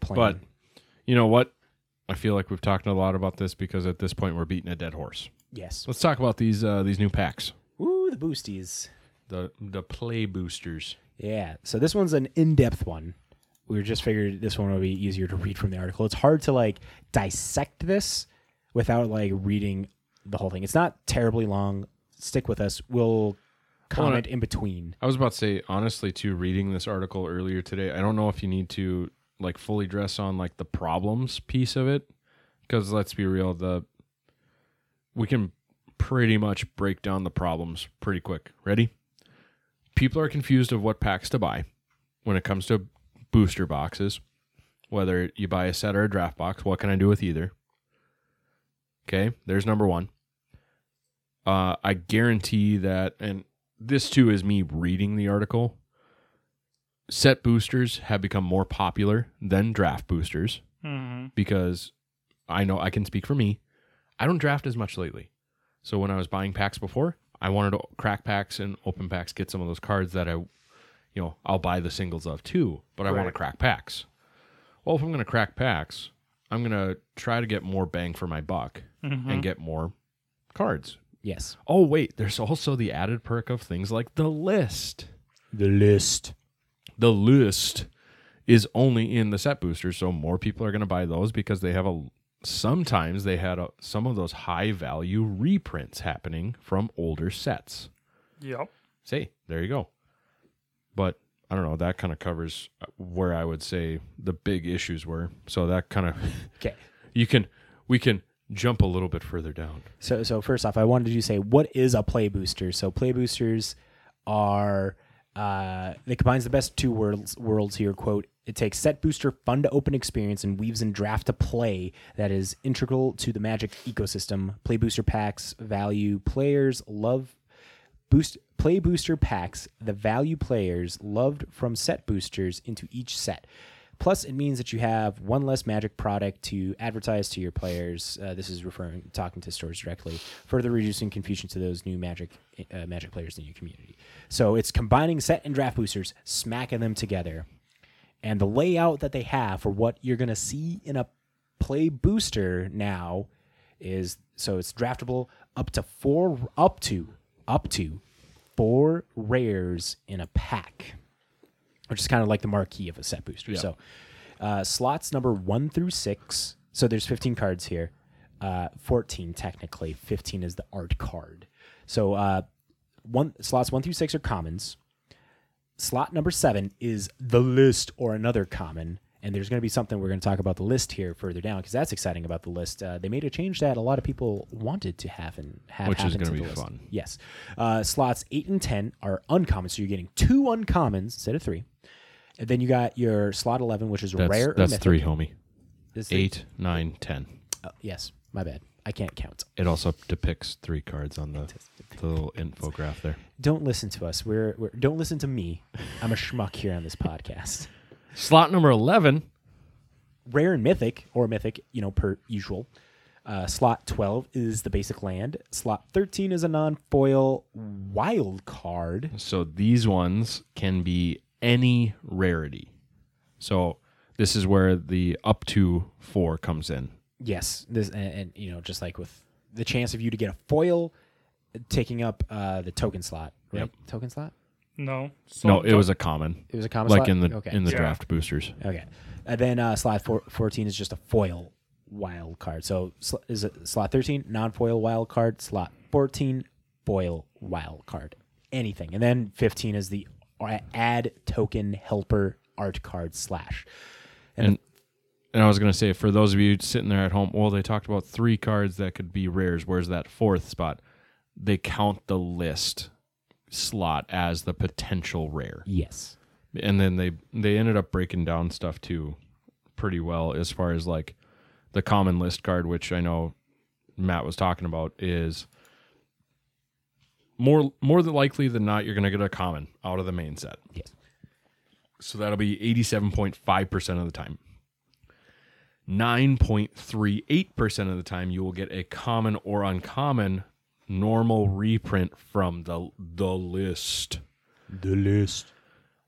Playing. But you know what? I feel like we've talked a lot about this because at this point we're beating a dead horse. yes. Let's talk about these uh, these new packs, Ooh, the boosties. the the play boosters. Yeah. So this one's an in-depth one. We just figured this one would be easier to read from the article. It's hard to like dissect this without like reading the whole thing. It's not terribly long. Stick with us. We'll comment in between. I was about to say honestly too. Reading this article earlier today, I don't know if you need to like fully dress on like the problems piece of it because let's be real, the we can pretty much break down the problems pretty quick. Ready? People are confused of what packs to buy when it comes to booster boxes. Whether you buy a set or a draft box, what can I do with either? Okay, there's number one. Uh, I guarantee that, and this too is me reading the article. Set boosters have become more popular than draft boosters Mm-hmm. because I know I can speak for me. I don't draft as much lately. So when I was buying packs before, I wanted to crack packs and open packs, get some of those cards that I, you know, I'll buy the singles of too, but I want to crack packs. Well, if I'm going to crack packs, I'm going to try to get more bang for my buck Mm-hmm. and get more cards. Yes. Oh, wait, there's also the added perk of things like the list. The list. The list is only in the set boosters, so more people are going to buy those because they have a. Sometimes they had a, some of those high value reprints happening from older sets. Yep. Say, there you go. But I don't know. That kind of covers uh, where I would say the big issues were. So that kind of *laughs* Okay. you can we can jump a little bit further down. So, so first off, I wanted you to say what is a play booster. So, play boosters are uh, it combines the best two worlds. Worlds here. Quote: It takes set booster fun to open experience and weaves in draft to play that is integral to the Magic ecosystem. Play booster packs value players love boost play booster packs the value players loved from set boosters into each set. Plus, it means that you have one less magic product to advertise to your players. Uh, this is referring, talking to stores directly, further reducing confusion to those new magic uh, magic players in your community. So it's combining set and draft boosters, smacking them together, and the layout that they have for what you're gonna see in a play booster now is so it's draftable up to four, up to up to four rares in a pack which is kind of like the marquee of a set booster. Yeah. So uh, slots number one through six. So there's 15 cards here. Uh, 14 technically. 15 is the art card. So uh, one slots one through six are commons. Slot number seven is the list or another common. And there's going to be something we're going to talk about the list here further down because that's exciting about the list. Uh, they made a change that a lot of people wanted to have and have Which is happen gonna be list. fun. Yes. Uh, slots eight and ten are uncommon, so you're getting two uncommons instead of three. And then you got your slot eleven, which is That's rare. that's mythic. three, homie. Is it- Eight, nine, ten. oh, yes, my bad. I can't count. It also depicts three cards on the, the little infograph there. Don't listen to us. We're, we're don't listen to me. I'm a schmuck here on this podcast. *laughs* Slot number 11. rare and mythic or mythic, you know, per usual. Uh, slot 12 is the basic land. Slot 13 is a non-foil wild card. So these ones can be any rarity. So this is where the up to four comes in. Yes, this and, and you know, just like with the chance of you to get a foil, taking up uh, the token slot, right? Yep. Token slot. No. So no, it was a common, It was a common like slot? in the okay. in the Yeah. draft boosters. Okay. And then uh, slot four, 14 is just a foil wild card. So sl- is it slot 13 non-foil wild card, slot 14 foil wild card. Anything. And then 15 is the a- add token helper art card slash. And and I was gonna say for those of you sitting there at home, well, they talked about three cards that could be rares. Where's that fourth spot? They count the list slot as the potential rare, Yes. and then they they ended up breaking down stuff too, pretty well as far as like the common list card, which I know Matt was talking about, is more more than likely than not you're gonna get a common out of the main set. Yes. So that'll be 87.5% of the time. 9.38% of the time you will get a common or uncommon normal reprint from the the list. The list.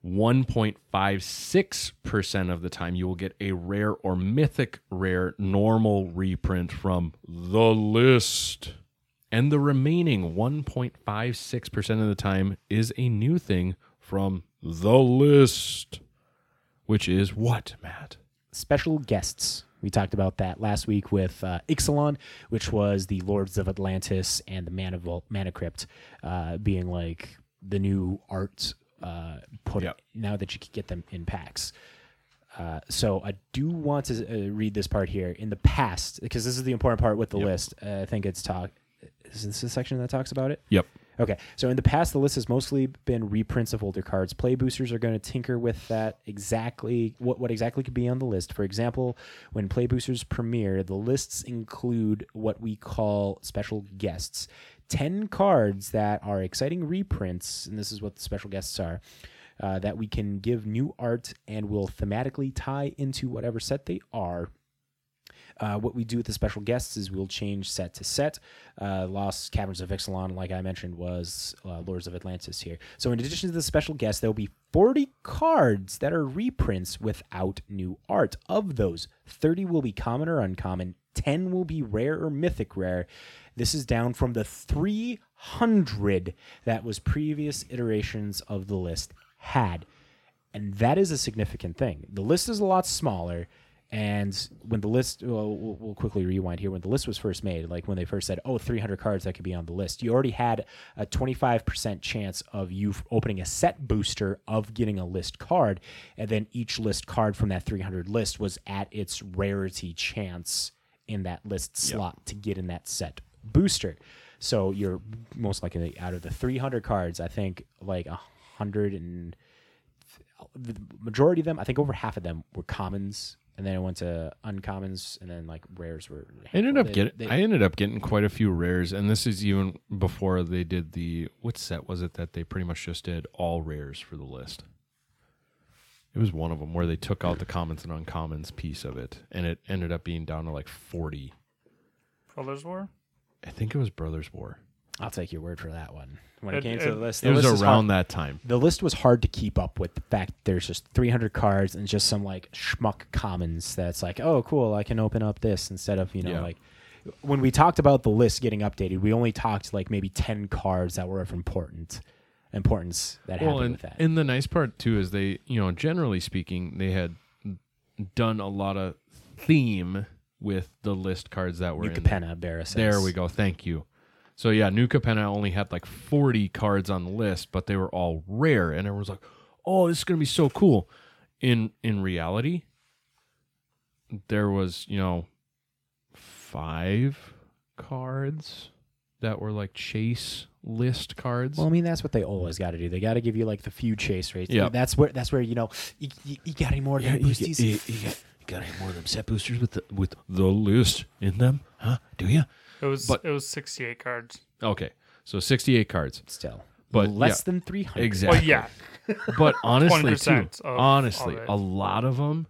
1.56% of the time you will get a rare or mythic rare normal reprint from the list. And the remaining 1.56% of the time is a new thing from the list. Which is what, Matt? special guests. We talked about that last week with uh, Ixalan, which was the Lords of Atlantis and the Man of Mana Crypt uh, being like the new art uh, put Yep. now that you can get them in packs. Uh, so I do want to uh, read this part here. In the past, because this is the important part with the Yep. list, uh, I think it's talk. Is this the section that talks about it? Yep. Okay, so in the past, the list has mostly been reprints of older cards. Play boosters are going to tinker with that exactly what what exactly could be on the list. For example, when play boosters premiere, the lists include what we call special guests. 10 cards that are exciting reprints, and this is what the special guests are, uh, that we can give new art and will thematically tie into whatever set they are. Uh, what we do with the special guests is we'll change set to set. Uh, Lost Caverns of Ixalan, like I mentioned, was uh, Lords of Atlantis here. So, in addition to the special guests, there will be 40 cards that are reprints without new art. Of those, 30 will be common or uncommon, 10 will be rare or mythic rare. This is down from the 300 that was previous iterations of the list had. And that is a significant thing. The list is a lot smaller. And when the list, well, we'll, quickly rewind here. When the list was first made, like when they first said, oh, 300 cards that could be on the list, you already had a 25% chance of you opening a set booster of getting a list card. And then each list card from that 300 list was at its rarity chance in that list slot to get in that set booster. So you're most likely out of the 300 cards, I think like a hundred and the majority of them, I think over half of them were commons, and then it went to uncommons, and then like rares were. I ended up they- getting they- I ended up getting quite a few rares, and this is even before they did the what set was it that they pretty much just did all rares for the list. It was one of them where they took out the commons and uncommons piece of it, and it ended up being down to like forty. Brothers War? I think it was Brothers War. I'll take your word for that one. When it, It- came it- to the list, It the was list is around hard- that time. The list was hard to keep up with the fact there's just 300 cards and just some like schmuck commons that's like, oh, cool, I can open up this instead of, you know, Yeah. like when we talked about the list getting updated, we only talked like maybe 10 cards that were of important importance that Well, happened and, with that. and the nice part too is they, you know, generally speaking, they had done a lot of theme with the list cards that were New in there. Barris. There we go. Thank you. So yeah, New Capenna only had like 40 cards on the list, but they were all rare, and everyone's like, "Oh, this is gonna be so cool." In in reality, there was you know five cards that were like chase list cards. Well, I mean, that's what they always got to do. They got to give you like the few chase rates. Yeah, That's where that's where you know you, you, you got any more of them boosties? you, you got, you got any more of them set boosters with the with the list in them? Huh? Do you? It was But- it was 68 cards. Okay, so 68 cards. Still, But less yeah, than 300. exactly. Well, yeah, *laughs* But honestly, too, of- honestly, of a lot of them,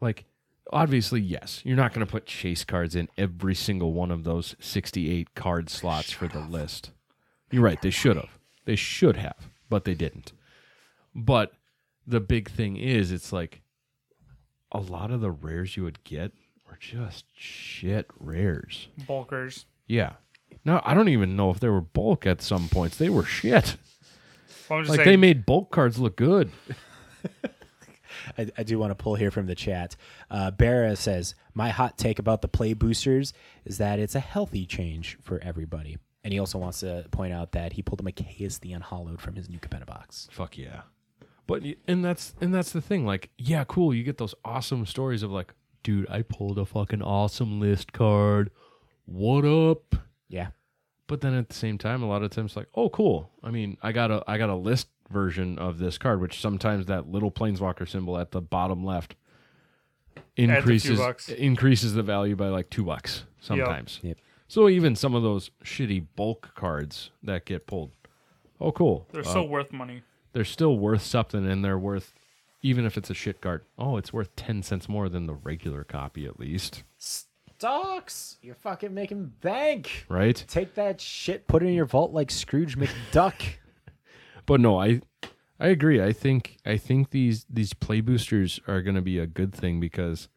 like obviously, yes, you're not going to put chase cards in every single one of those 68 card slots for the list. You're right. They should have. They should have, but they didn't. But the big thing is, it's like a lot of the rares you would get were just shit rares. bulkers. Yeah. No, I don't even know if they were bulk at some points. They were shit. Well, I'm just Like saying, they made bulk cards look good. *laughs* I, I do want to pull here from the chat. Uh, Barra says, My hot take about the play boosters is that it's a healthy change for everybody. And he also wants to point out that he pulled a Mikaeus the Unhallowed from his new Capenna box. Fuck yeah. But and that's and that's the thing. Like, yeah, cool. You get those awesome stories of like, dude, I pulled a fucking awesome list card. What up? Yeah. But then at the same time, a lot of times, like, oh, cool. I mean, I got a I got a list version of this card, which sometimes that little planeswalker symbol at the bottom left increases bucks. increases the value by like two bucks sometimes. Yep. So even some of those shitty bulk cards that get pulled, oh, cool. they're Uh, still worth money. they're still worth something and they're worth even if it's a shit card oh it's worth 10 cents more than the regular copy at least Stocks! You're fucking making bank. right Take that shit, put it in your vault like Scrooge McDuck. *laughs* but no i i agree i think i think these these play boosters are going to be a good thing because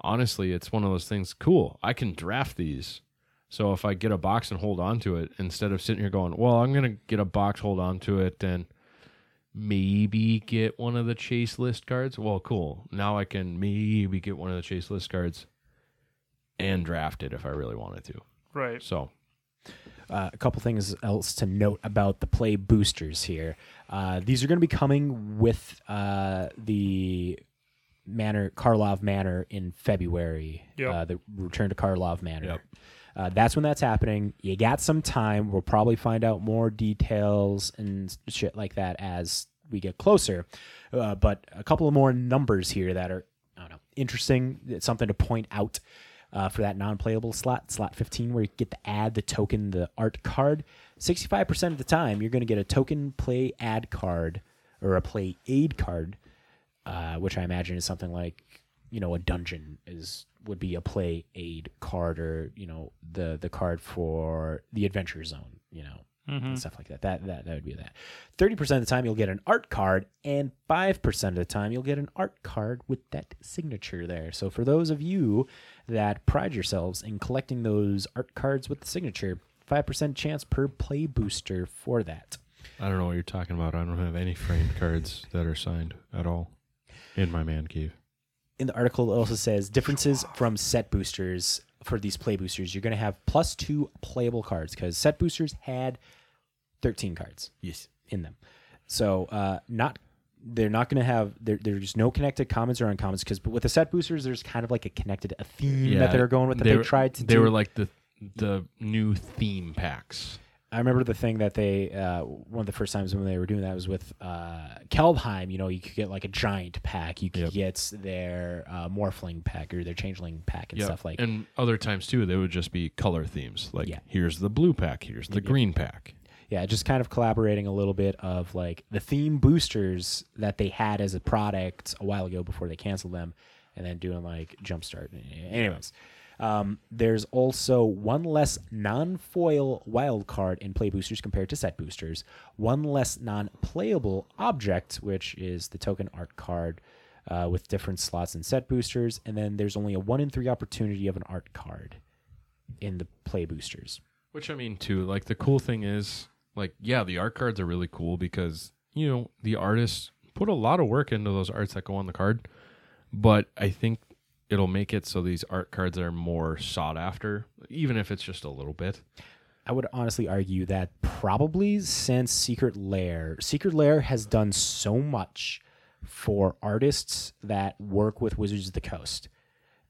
honestly it's one of those things cool i can draft these so if i get a box and hold on to it instead of sitting here going well i'm going to get a box hold on to it and maybe get one of the chase list cards well cool now i can maybe get one of the chase list cards and draft it if i really wanted to Right. so uh, a couple things else to note about the play boosters here. Uh, these are going to be coming with uh, the Manor Karlov Manor in February. Yep. Uh, the return to Karlov Manor. Yep. Uh, that's when that's happening. You got some time. We'll probably find out more details and shit like that as we get closer. Uh, but a couple of more numbers here that are I don't know interesting. It's something to point out uh, for that non-playable slot, slot 15, where you get the ad, the token, the art card. 65% of the time, you're going to get a token play ad card or a play aid card, uh, which I imagine is something like you know a dungeon is would be a play aid card or you know the the card for the adventure zone, you know. Mm-hmm. And stuff like that. That that that would be that. Thirty percent of the time you'll get an art card, and five percent of the time you'll get an art card with that signature there. So for those of you that pride yourselves in collecting those art cards with the signature, five percent chance per play booster for that. i don't know what you're talking about i don't have any framed cards that are signed at all in my man cave in the article it also says differences from set boosters for these play boosters you're going to have plus two playable cards because set boosters had 13 cards yes in them so uh not they're not going to have there, there's no connected commons or uncommons because with the set boosters there's kind of like a connected a theme that they're going with that they, were- tried to do. they do. were like the the new theme packs I remember the thing that they uh, one of the first times when they were doing that was with uh, Kaldheim. You know, you could get like a giant pack. You could Yep. get their uh, morphling pack or their changeling pack and Yeah, stuff like. That. And other times too they would just be color themes like Yeah. here's the blue pack here's the green pack yeah, just kind of collaborating a little bit of like the theme boosters that they had as a product a while ago before they canceled them, and then doing like Jumpstart. Anyways, um, there's also one less non-foil wild card in play boosters compared to set boosters. One less non-playable object, which is the token art card. Uh, with different slots and set boosters, and then there's only a one in three opportunity of an art card in the play boosters. Which I mean too, like the cool thing is, like, yeah, the art cards are really cool because, you know, the artists put a lot of work into those arts that go on the card. But I think it'll make it so these art cards are more sought after, even if it's just a little bit. I would honestly argue that probably since Secret Lair, Secret Lair has done so much for artists that work with Wizards of the Coast.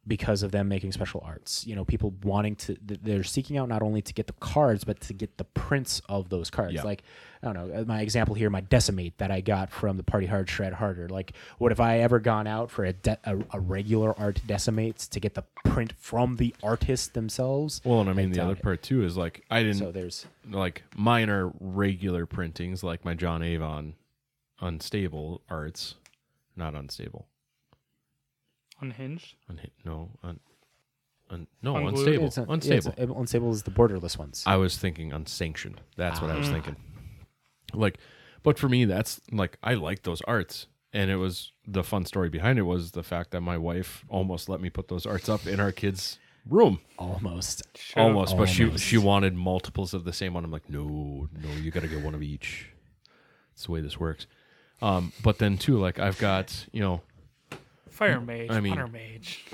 Because of them making special arts. You know, people wanting to they're seeking out not only to get the cards but to get the prints of those cards. Yeah. Like I don't know, uh, my example here, my decimate that I got from the Party Hard Shred Harder. Like, what if I ever gone out for a de- a, a regular art decimates to get the print from the artist themselves? Well, and I mean the other it. part too is like I didn't So there's like minor regular printings, like my John Avon unstable arts, not unstable. Unhinged. Unha- no, un, un, no, Unglued? unstable. it's not- yeah, unstable. it's- uh, unstable is the borderless ones. I was thinking unsanctioned. That's what I was Ah. thinking. Like, but for me, that's like I like those arts, and it was the fun story behind it was the fact that my wife almost let me put those arts up in our kids' room, Almost. Should've- almost. But she Almost. she wanted multiples of the same one. I'm like, no, no, you got to get one of each. It's the way this works. Um, but then too, like I've got you know, Fire mage. I mean- water mage.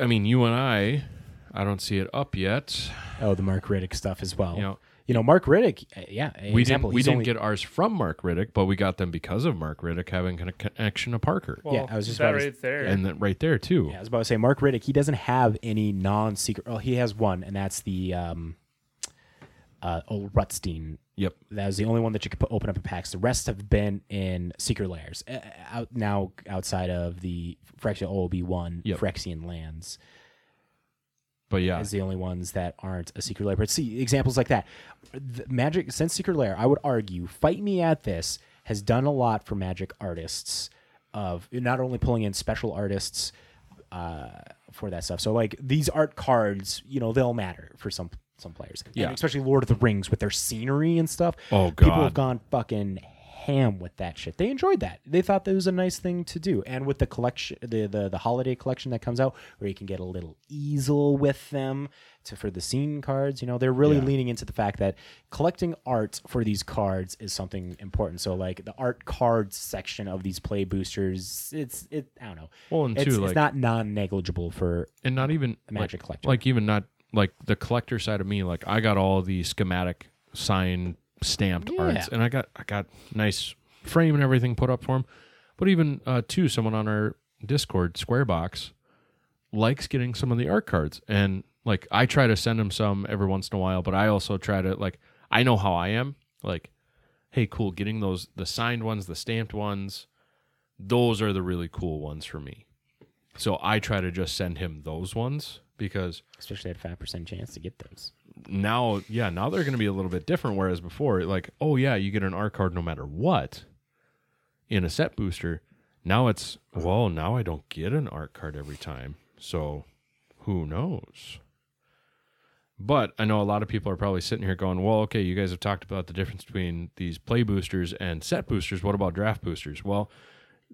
I mean, you and I, I don't see it up yet. Oh, the Mark Riddick stuff as well. You know, You know, Mark Riddick. uh, Yeah, we example, didn't we he's didn't only- get ours from Mark Riddick, but we got them because of Mark Riddick having a connection to Parker, Well, I was just that about to- right there. and then right there too. Yeah, I was about to say Mark Riddick. He doesn't have any non-secret. Well, he has one, and that's the um, uh, old Rutstein. Yep. That was the only one that you could put, open up in packs. The rest have been in Secret Lairs. Uh, out now, outside of the Phyrexian OOB one, Yep. Phyrexian lands But yeah, is the only ones that aren't a Secret Lair. But see examples like that. The Magic since Secret Lair, I would argue, fight me at this has done a lot for Magic artists of not only pulling in special artists uh, for that stuff. So like these art cards, you know, they'll matter for some some players. And Yeah. especially Lord of the Rings with their scenery and stuff. Oh, god. people have gone fucking ham with that shit. They enjoyed that. They thought that was a nice thing to do. And with the collection, the the, the holiday collection that comes out, where you can get a little easel with them to for the scene cards. You know, they're really Yeah. leaning into the fact that collecting art for these cards is something important. So like the art cards section of these play boosters, it's it. I don't know. Well, and it's, too, it's like- not non negligible for and not even Magic like, collector. like even not like the collector side of me. Like I got all the schematic signed stamped Yeah. arts, and I got I got nice frame and everything put up for them. But even uh, too, someone on our Discord, Squarebox, likes getting some of the art cards, and like I try to send him some every once in a while. But I also try to like I know how I am. Like, hey, cool, getting those the signed ones, the stamped ones. Those are the really cool ones for me. So I try to just send him those ones because especially at five percent chance to get those. now, yeah, now they're going to be a little bit different. Whereas before, like, oh yeah, you get an art card no matter what in a set booster. Now it's well, now I don't get an art card every time, so who knows? But I know a lot of people are probably sitting here going, "Well, okay, you guys have talked about the difference between these play boosters and set boosters. What about draft boosters?" Well,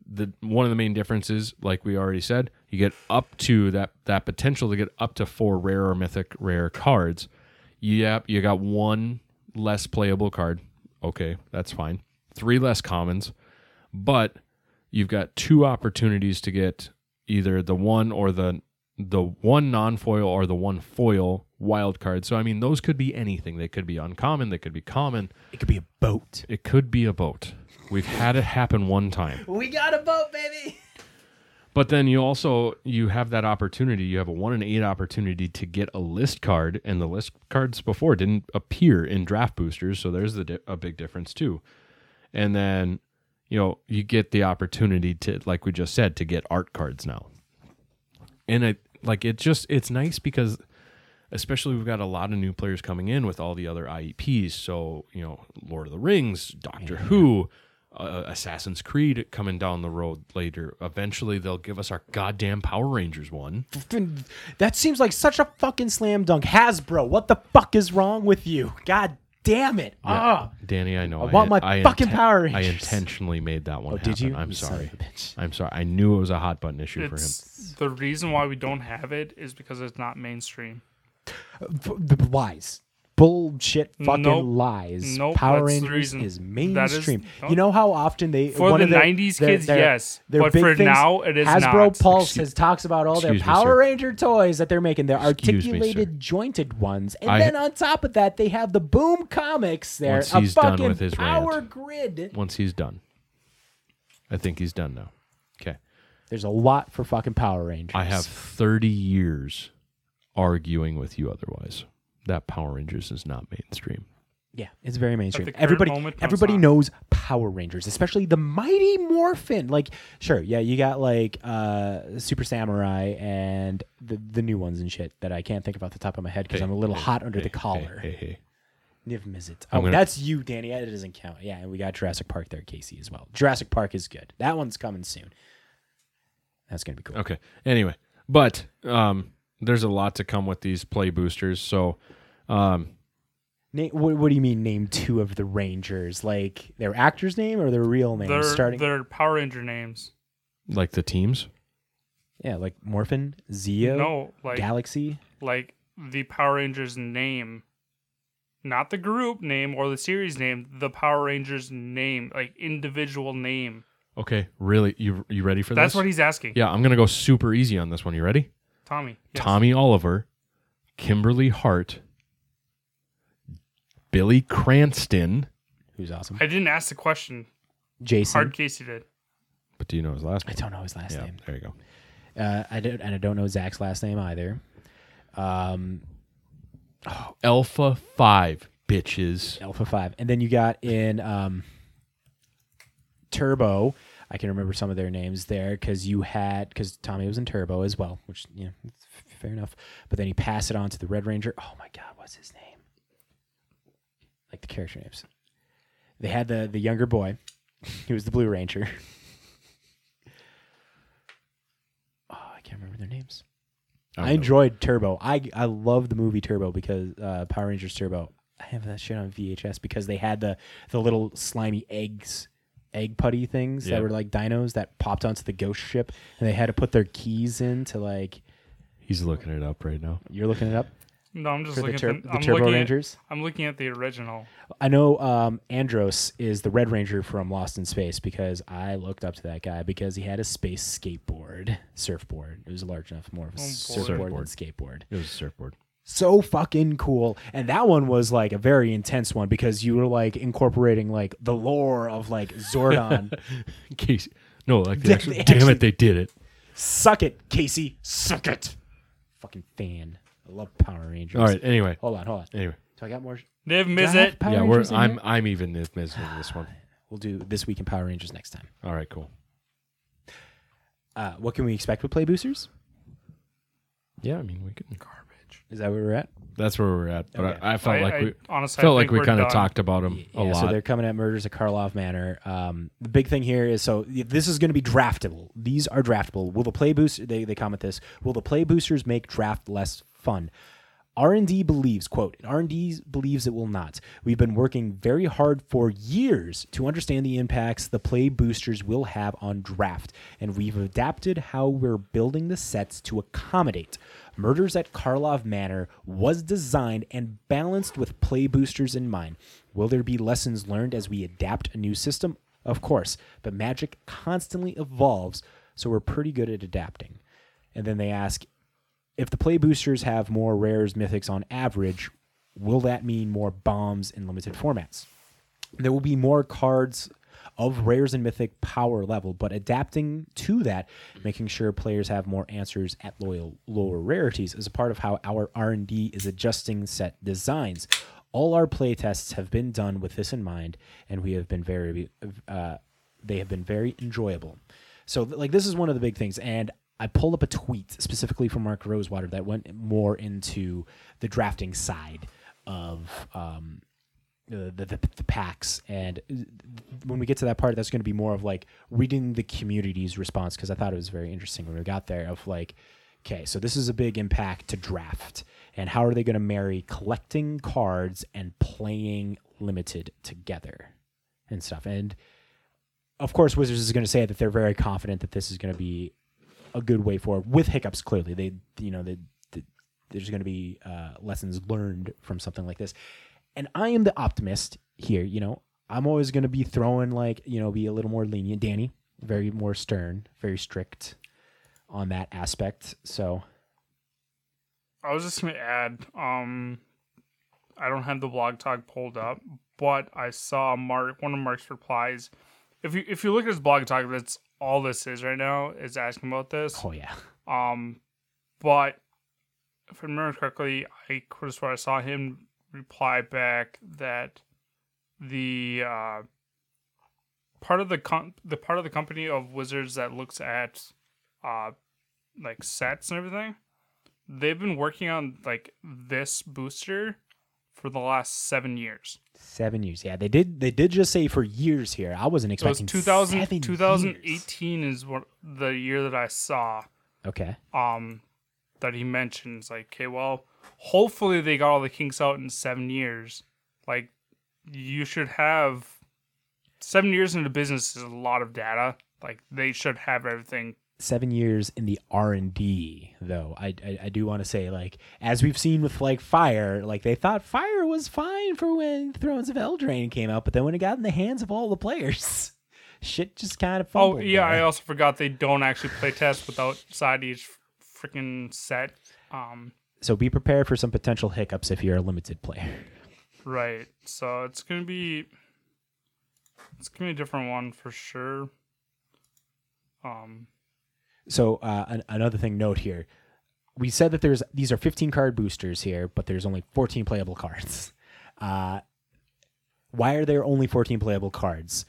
the one of the main differences, like we already said, you get up to that that potential to get up to four rare or mythic rare cards. Yep, you got one less playable card. Okay, that's fine. Three less commons, but you've got two opportunities to get either the one or the the one non-foil or the one foil wild card. So I mean, those could be anything. They could be uncommon. They could be common. It could be a boat. It could be a boat. We've had it happen one time. We got a boat, baby. But then you also you have that opportunity. You have a one in eight opportunity to get a list card, and the list cards before didn't appear in draft boosters, so there's the di- a big difference too. And then you know you get the opportunity to, like we just said, to get art cards now. And I like it. Just it's nice because, especially we've got a lot of new players coming in with all the other IPs. So you know, Lord of the Rings, Doctor Who uh, Assassin's Creed coming down the road later. Eventually, they'll give us our goddamn Power Rangers one. *laughs* That seems like such a fucking slam dunk. Hasbro, what the fuck is wrong with you? God damn it. Ah. Danny, I know. I want my fucking Power Rangers. I intentionally made that one. Oh, did you? I'm You sorry. of a bitch. I'm sorry. I knew it was a hot button issue for him. The reason why we don't have it is because it's not mainstream. F- the lies. Bullshit fucking Nope. lies. Nope, Power Rangers is That is- mainstream. nope. You know how often they For one the of their- 90s their- kids, their- yes. their But big for things- now, it is Hasbro not. Pulse Excuse- has talks about all their excuse me, Power. Ranger toys that they're making. They're Excuse me, articulated, jointed ones, and I- then on top of that, they have the Boom Comics there. Once a he's done fucking with his Power rant. Grid. Once he's done, I think he's done now. Okay. There's a lot for fucking Power Rangers. I have 30 years arguing with you otherwise. That Power Rangers is not mainstream. Yeah, it's very mainstream. Everybody, moment everybody on. knows Power Rangers, especially the Mighty Morphin. Like, sure, yeah, you got like uh, Super Samurai and the the new ones and shit that I can't think of off the top of my head because Hey, I'm a little hey, hot under hey, the collar. Hey, hey, hey. Niv Mizzet. Oh, gonna- that's you, Danny. That doesn't count. Yeah, and we got Jurassic Park there, Casey, as well. Jurassic Park is good. That one's coming soon. That's gonna be cool. Okay. Anyway, but um, there's a lot to come with these play boosters. So, um, Na- what, what do you mean? Name two of the Rangers? Like their actor's name or their real name? Their, Starting. their Power Ranger names. like the teams. Yeah, like Morphin, Zeo, No, like Galaxy. like the Power Rangers name, not the group name or the series name. The Power Rangers name, like individual name. Okay. Really? You you ready for That's this? That's what he's asking. Yeah, I'm gonna go super easy on this one. You ready? Tommy. yes. Tommy Oliver, Kimberly Hart, Billy Cranston. Who's awesome? I didn't ask the question. Jason. Hard case you did. But do you know his last name? I name? don't know his last Yeah, name. there you go. Uh, I don't, and I don't know Zach's last name either. Um, Alpha Five bitches. Alpha Five, and then you got in um, Turbo. I can remember some of their names there because you had because Tommy was in Turbo as well, which you know, fair enough. But then you pass it on to the Red Ranger. Oh my God, what's his name? Like the character names. They had the the younger boy, *laughs* he was the Blue Ranger. *laughs* oh, I can't remember their names. I I, enjoyed Turbo. I I love the movie Turbo because uh, Power Rangers Turbo. I have that shit on VHS because they had the the little slimy eggs, egg putty things Yeah. that were like dinos that popped onto the ghost ship, and they had to put their keys in to like. He's looking it up right now. You're looking it up No, I'm just for the, looking tur- at the, the Turbo Rangers. At, I'm looking at the original. I know um, Andros is the Red Ranger from Lost in Space because I looked up to that guy because he had a space skateboard, surfboard. It was large enough, more of a Oh, boy. surfboard than skateboard. It was a surfboard. so fucking cool. And that one was like a very intense one because you were like incorporating like the lore of like Zordon. *laughs* Casey. No, like the They- actual, *laughs* they damn actually- it, they did it. Suck it, Casey. Suck it. Fucking fan. I love Power Rangers. All right. Anyway. Hold on, hold on. Anyway. Do I got more? Niv Do I have Mizzet. Power yeah, we're. I'm. here? I'm even this missing this one. *sighs* We'll do this week in Power Rangers next time. All right. Cool. Uh, what can we expect with play boosters? Yeah. I mean, we can. Garbage. Is that where we're at? That's where we're at. But Okay. I, I felt I, like I we honestly I felt like we kind of talked about him a lot. so they're coming at Murders at Karlov Manor. Um, the big thing here is so this is going to be draftable. These are draftable. Will the play boost? They they comment this. Will the play boosters make draft less fun? R&D believes, quote, R&D believes it will not. We've been working very hard for years to understand the impacts the play boosters will have on draft, and we've adapted how we're building the sets to accommodate. Murders at Karlov Manor was designed and balanced with play boosters in mind. Will there be lessons learned as we adapt a new system? Of course, but Magic constantly evolves, so we're pretty good at adapting. And then they ask, if the play boosters have more rares mythics on average, will that mean more bombs in limited formats? There will be more cards of rares and mythic power level, but adapting to that, making sure players have more answers at loyal lower rarities is a part of how our R&D is adjusting set designs. All our play tests have been done with this in mind, and we have been very, uh, they have been very enjoyable. So, like, this is one of the big things, and I pulled up a tweet specifically from Mark Rosewater that went more into the drafting side of um, the, the, the, the packs. And uh, when we get to that part, that's going to be more of like reading the community's response because I thought it was very interesting when we got there of like, okay, so this is a big impact to draft. And how are they going to marry collecting cards and playing limited together and stuff? And of course, Wizards is going to say that they're very confident that this is going to be a good way forward with hiccups. Clearly, they you know they, they, there's going to be uh, lessons learned from something like this, and I am the optimist here. You know, I'm always going to be throwing like you know be a little more lenient. Danny, very more stern, very strict on that aspect. So I was just gonna add, um, I don't have the Blogatog pulled up, but I saw Mark one of Mark's replies. If you if you look at his Blogatog, that's all this is right now is asking about this. Oh yeah. Um, but if I remember correctly, I sworn I saw him reply back that the uh, part of the com- the part of the company of Wizards that looks at uh, like sets and everything, they've been working on like this booster for the last seven years. Seven years. Yeah, they did. They did just say for years here. I wasn't So it's expecting 2000, seven 2018 is what the year that I saw. Okay. um that he mentions like okay well hopefully they got all the kinks out in seven years like you should have seven years into business is a lot of data like they should have everything Seven years in the R and D, though. I, I I do want to say, like, as we've seen with like Fire, like they thought Fire was fine for when Thrones of Eldraine came out, but then when it got in the hands of all the players, *laughs* shit just kind of oh yeah i also forgot they don't actually play test without side each freaking set um so be prepared for some potential hiccups if you're a limited player. right so it's gonna be it's gonna be a different one for sure um So uh, an, another thing, note here, we said that there's these are 15 card boosters here, but there's only 14 playable cards. *laughs* Uh, why are there only 14 playable cards?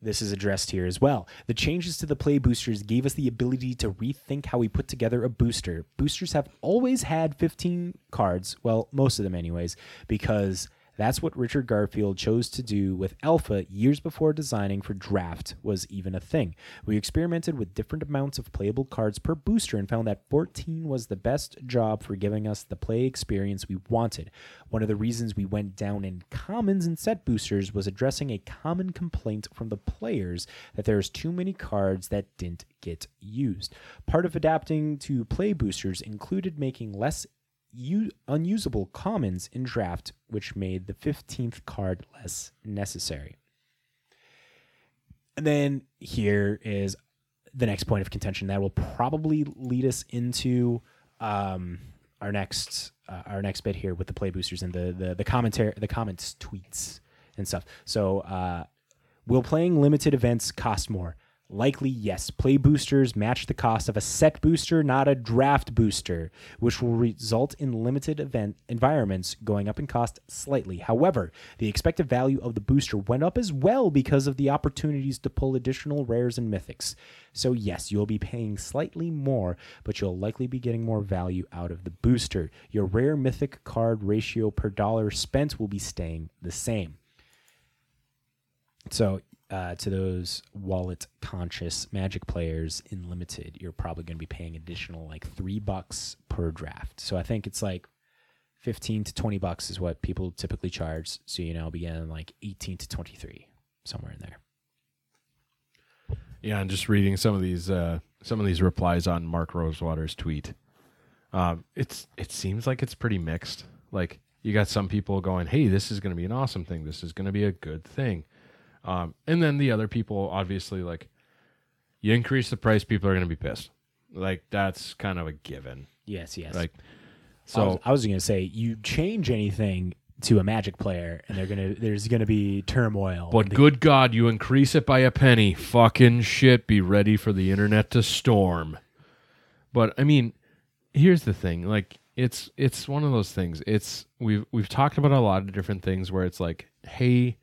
This is addressed here as well. The changes to the play boosters gave us the ability to rethink how we put together a booster. Boosters have always had 15 cards, well, most of them, anyways, because that's what Richard Garfield chose to do with Alpha years before designing for Draft was even a thing. We experimented with different amounts of playable cards per booster and found that 14 was the best job for giving us the play experience we wanted. One of the reasons we went down in commons and set boosters was addressing a common complaint from the players that there's too many cards that didn't get used. Part of adapting to play boosters included making less u- unusable commons in draft, which made the 15th card less necessary. And then here is the next point of contention that will probably lead us into um, our next uh, our next bit here with the play boosters and the the, the commentary the comments tweets and stuff. So uh, will playing limited events cost more? Likely, yes. Play boosters match the cost of a set booster, not a draft booster, which will result in limited event environments going up in cost slightly. However, the expected value of the booster went up as well because of the opportunities to pull additional rares and mythics. So, yes, you'll be paying slightly more, but you'll likely be getting more value out of the booster. Your rare mythic card ratio per dollar spent will be staying the same. So, uh, to those wallet conscious magic players in limited, you're probably going to be paying additional like three bucks per draft. So I think it's like 15 to 20 bucks is what people typically charge. So, you know, begin like 18 to 23, somewhere in there. Yeah, and just reading some of these uh, some of these replies on Mark Rosewater's tweet. Um, it's it seems like it's pretty mixed. Like you got some people going, "Hey, this is going to be an awesome thing. This is going to be a good thing," um, and then the other people, obviously, like you increase the price, people are going to be pissed. Like that's kind of a given. Yes, yes. Like so I was, I was going to say, you change anything to a magic player, and they're gonna there's gonna be turmoil. but The- good God, you increase it by a penny. Fucking shit, be ready for the internet to storm. But I mean, here's the thing like it's it's one of those things it's we've we've talked about a lot of different things where it's like hey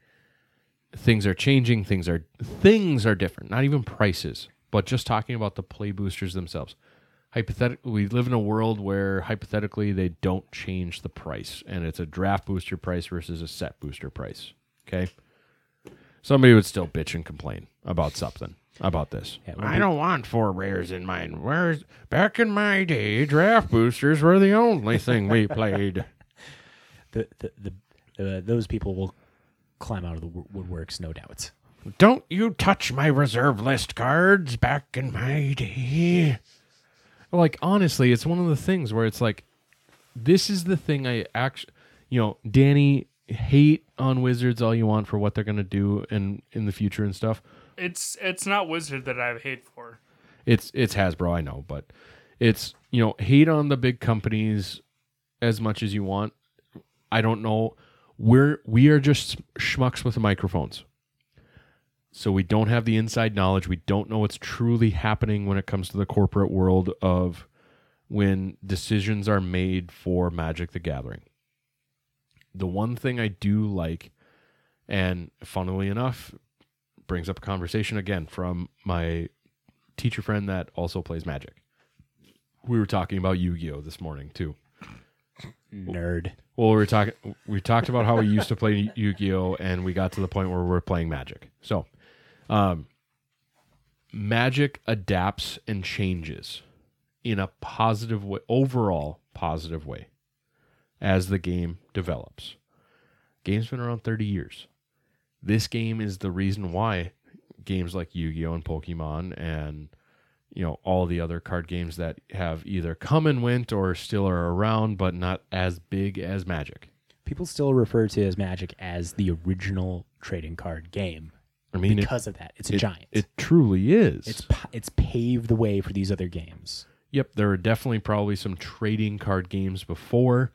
things are changing things are things are different. Not even prices but just talking about the play boosters themselves. Hypothetically we live in a world where hypothetically they don't change the price and it's a draft booster price versus a set booster price okay? Somebody would still bitch and complain about something about this. Yeah, i we- don't want four rares in mine. Where's back in my day draft boosters were the only thing we *laughs* played. The, the, the, the those people will climb out of the woodworks, no doubt. Don't you touch my reserve list cards back in my day. Like honestly, it's one of the things where it's like this is the thing I actually you know, Danny hate on Wizards all you want for what they're going to do in in the future and stuff. it's it's not wizard that i hate for It's it's Hasbro, I know, but it's you know, hate on the big companies as much as you want. I don't know. We're we are just schmucks with microphones. So we don't have the inside knowledge. We don't know what's truly happening when it comes to the corporate world of when decisions are made for Magic the Gathering. The one thing I do like, and funnily enough, brings up a conversation again from my teacher friend that also plays Magic. We were talking about Yu Gi Oh this morning too. Nerd. Well, we were talking. We talked about how we used to play Yu-Gi-Oh, and we got to the point where we're playing Magic. So, um, Magic adapts and changes in a positive way, overall positive way, as the game develops. Game's been around thirty years. This game is the reason why games like Yu-Gi-Oh and Pokemon and you know all the other card games that have either come and went or still are around but not as big as magic People still refer to as Magic as the original trading card game i mean it, because of that. It's a it, giant. it truly is it's it's paved the way for these other games. yep there are definitely probably some trading card games before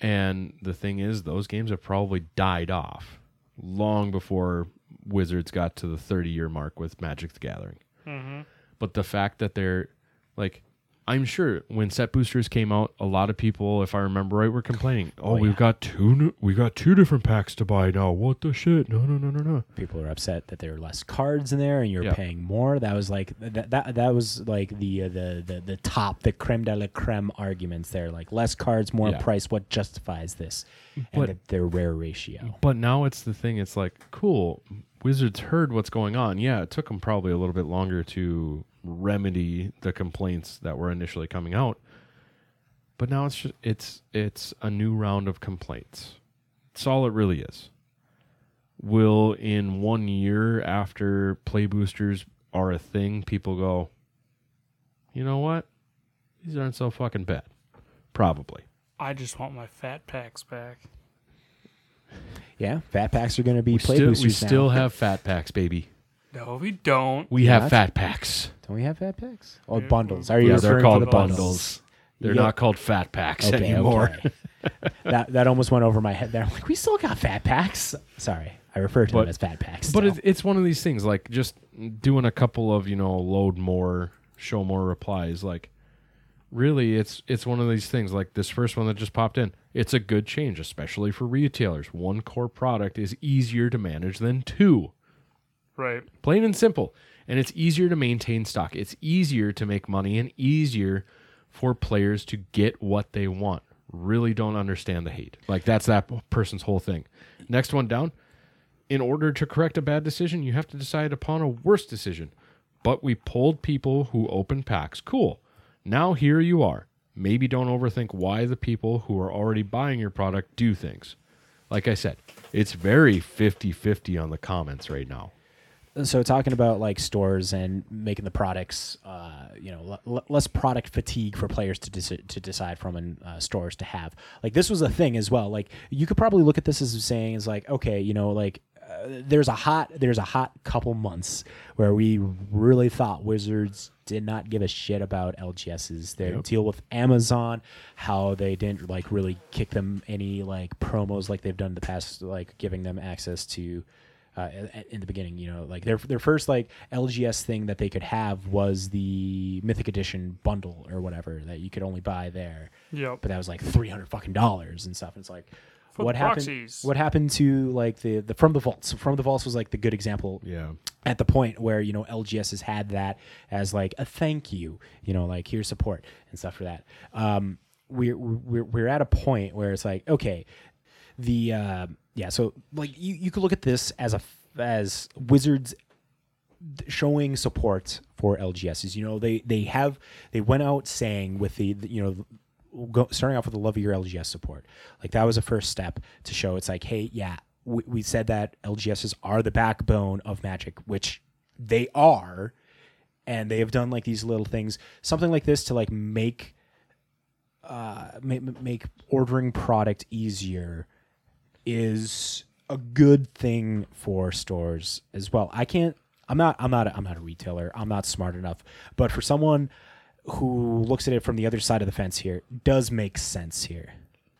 and the thing is those games have probably died off long before wizards got to the 30 year mark with magic the gathering Mm-hmm. But the fact that they're like i'm sure when set boosters came out a lot of people if i remember right were complaining oh, Oh, we've yeah. got two new, we got two different packs to buy now what the shit no no no no no People are upset that there are less cards in there and you're Yeah. paying more. That was like that that, that was like the, uh, the the the top the creme de la creme arguments there. Like less cards, more Yeah. price. What justifies this? But- and the, their rare ratio. but now it's the thing it's like cool wizards heard what's going on. Yeah it took them probably a little bit longer to remedy the complaints that were initially coming out. But now it's just it's it's a new round of complaints. That's all it really is. Will in one year after play boosters are a thing people go you know what? These aren't so fucking bad. Probably. I just want my fat packs back. Yeah, fat packs are going to be we play still, we boosters now. still have fat packs baby No, we don't. we Yeah, have fat packs Don't we have fat packs? Oh, Yeah, bundles. Are you yeah, they're referring called to the bundles. They're Yeah. not called fat packs Okay, anymore. okay. *laughs* that that almost went over my head there. I'm like, we still got fat packs. Sorry, I refer to But- them as fat packs. But still. it's, it's one of these things, like just doing a couple of you know load more, show more replies. Like really, it's it's one of these things. Like this first one that just popped in, it's a good change, especially for retailers. One core product is easier to manage than two. Right. Plain and simple. And it's easier to maintain stock. It's easier to make money and easier for players to get what they want. Really don't understand the hate. Like that's that person's whole thing. Next one down. In order to correct a bad decision, you have to decide upon a worse decision. But we pulled people who open packs. Cool. Now here you are. Maybe don't overthink why the people who are already buying your product do things. Like I said, it's very 50 50 on the comments right now. so talking about like stores and making the products, uh, you know, l- less product fatigue for players to deci- to decide from and uh, stores to have. Like this was a thing as well. Like you could probably look at this as saying is like, okay, you know, like uh, there's a hot there's a hot couple months where we really thought Wizards did not give a shit about LGS's their deal with Amazon, how they didn't like really kick them any like promos like they've done in the past, like giving them access to uh, in the beginning. You know, like their their first like LGS thing that they could have was the Mythic Edition bundle or whatever that you could only buy there, Yep. but that was like three hundred fucking dollars and stuff. And it's like, For what the happened? proxies. What happened to like the the from the vaults? From the vaults was like the good example Yeah. at the point where you know LGS has had that as like a thank you, you know, like here's support and stuff for that. Um, we're we're we're at a point where it's like okay, the uh, yeah, so like you you could look at this as a as Wizards showing support for LGSs. You know, they they have they went out saying with the, the, you know go, starting off with the love of your LGS support. Like that was a first step to show it's like, hey, yeah, we, we said that LGSs are the backbone of Magic, which they are, and they have done like these little things, something like this to like make uh make, make ordering product easier is a good thing for stores as well. I can't I'm not I'm not a, I'm not a retailer. I'm not smart enough. But for someone who looks at it from the other side of the fence here, does make sense here.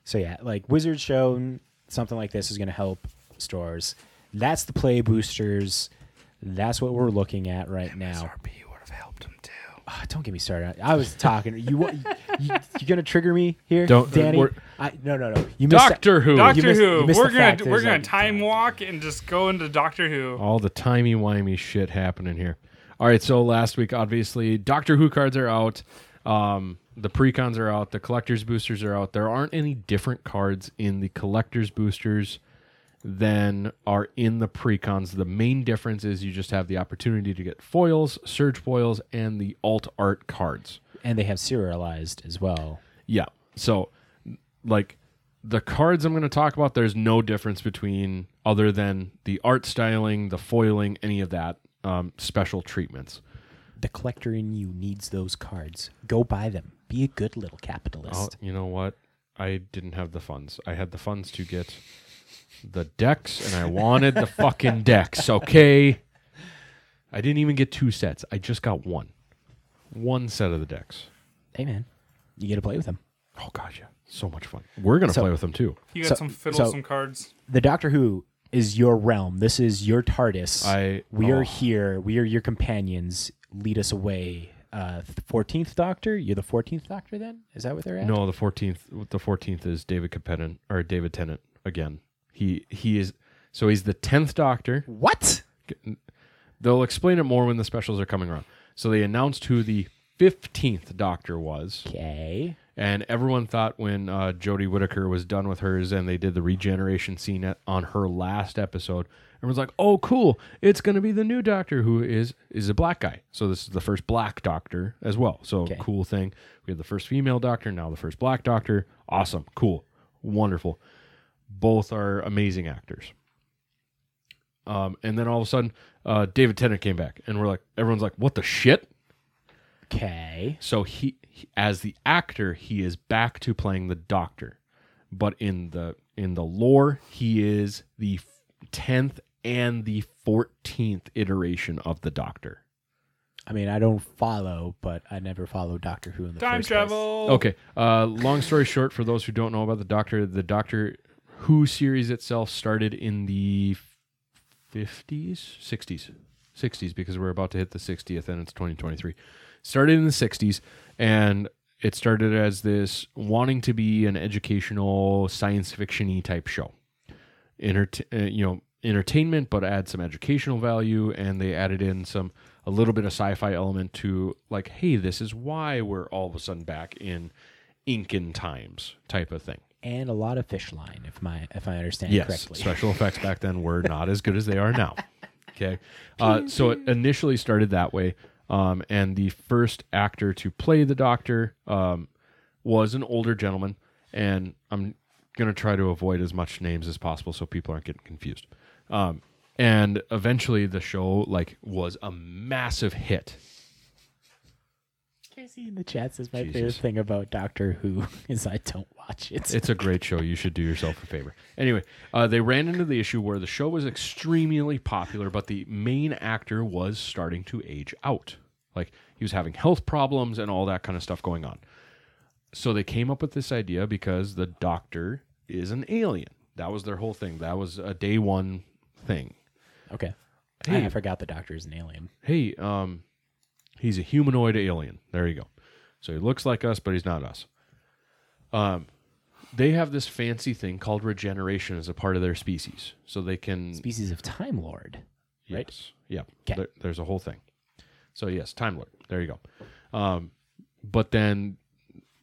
So yeah, like Wizards shown something like this is going to help stores. That's the play boosters That's what we're looking at right now. SRP would have helped him too. Ah, don't get me started. I was talking. You wa- you, you gonna trigger me here, Don't- Danny? we're- I, no, no, no. You Doctor Who. Doctor missed- Who. you We're gonna we're gonna time walk and just go into Doctor Who. All the timey wimey shit happening here. All right, so last week, obviously, Doctor Who cards are out. Um, the precons are out. The collector's boosters are out. There aren't any different cards in the collector's boosters than are in the precons. The main difference is you just have the opportunity to get foils, surge foils, and the alt art cards. and they have serialized as well. Yeah. So, like, the cards I'm going to talk about, there's no difference between other than the art styling, the foiling, any of that um, special treatments. The collector in you needs those cards. Go buy them. Be a good little Oh, capitalist. you know what? I didn't have the funds. I had the funds to get the decks, and I wanted the *laughs* fucking decks. Okay. I didn't even get two sets. I just got one. One set of the decks. Hey man, you get to play with them. Oh gosh, yeah, so much fun. We're gonna So- play with them too. You got So- some fiddle, so- some cards. The Doctor Who is your realm. This is your TARDIS. I we are oh. here. We are your companions. Lead us away. Uh, Fourteenth Doctor. You're the Fourteenth Doctor. Then is that what they're at? No, the fourteenth. The fourteenth is David Capenin or David Tennant again. He he is so he's the tenth Doctor. What? They'll explain it more when the specials are coming around. So they announced who the fifteenth Doctor was, Okay. And everyone thought when uh, Jodie Whittaker was done with hers and they did the regeneration scene at, on her last episode, everyone's like, "Oh, cool! It's going to be the new Doctor who is is a black guy." So this is the first black Doctor as well. So Okay. cool thing. We have the first female Doctor, now the first black Doctor. Awesome, cool, wonderful. Both are amazing actors. Um, and then all of a sudden, uh, David Tennant came back, and we're like, everyone's like, "What the shit?" Okay. So he, he- as the actor, he is back to playing the Doctor, but in the in the lore, he is the tenth and the fourteenth iteration of the Doctor. I mean, I don't follow, but I never followed Doctor Who in the Time first place. travel. Okay. Uh, long story short, for those who don't know about the Doctor, the Doctor Who series itself started in the fifties, sixties, sixties, because we're about to hit the sixtieth, and it's twenty twenty three. Started in the sixties, and it started as this wanting to be an educational science fiction-y type show. Entert- uh, you know, entertainment, but add some educational value, and they added in some a little bit of sci-fi element to like, hey, this is why we're all of a sudden back in Incan times type of thing. and a lot of fish line, if my if I understand Yes, correctly. special effects back then were not as good as they are now. *laughs* Okay, uh, so it initially started that way, um, and the first actor to play the Doctor um, was an older gentleman, and I'm gonna try to avoid as much names as possible so people aren't getting confused. Um, and eventually, the show like was a massive hit. Casey in the chat says my Jesus. favorite thing about Doctor Who *laughs* is I don't watch it. It's a great show. You should do yourself a favor. Anyway, uh, they ran into the issue where the show was extremely popular, but the main actor was starting to age out. Like he was having health problems and all that kind of stuff going on. So they came up with this idea because the doctor is an alien. That was their whole thing. That was a day one thing. okay. Hey. I forgot the Doctor is an alien. Hey, um, he's a humanoid alien. There you go. So he looks like us, but he's not us. Um, they have this fancy thing called regeneration as a part of their species, so they can. Species of Time Lord. right? Yes. Yeah. 'Kay. There, there's a whole thing. So yes, Time Lord. There you go. Um, but then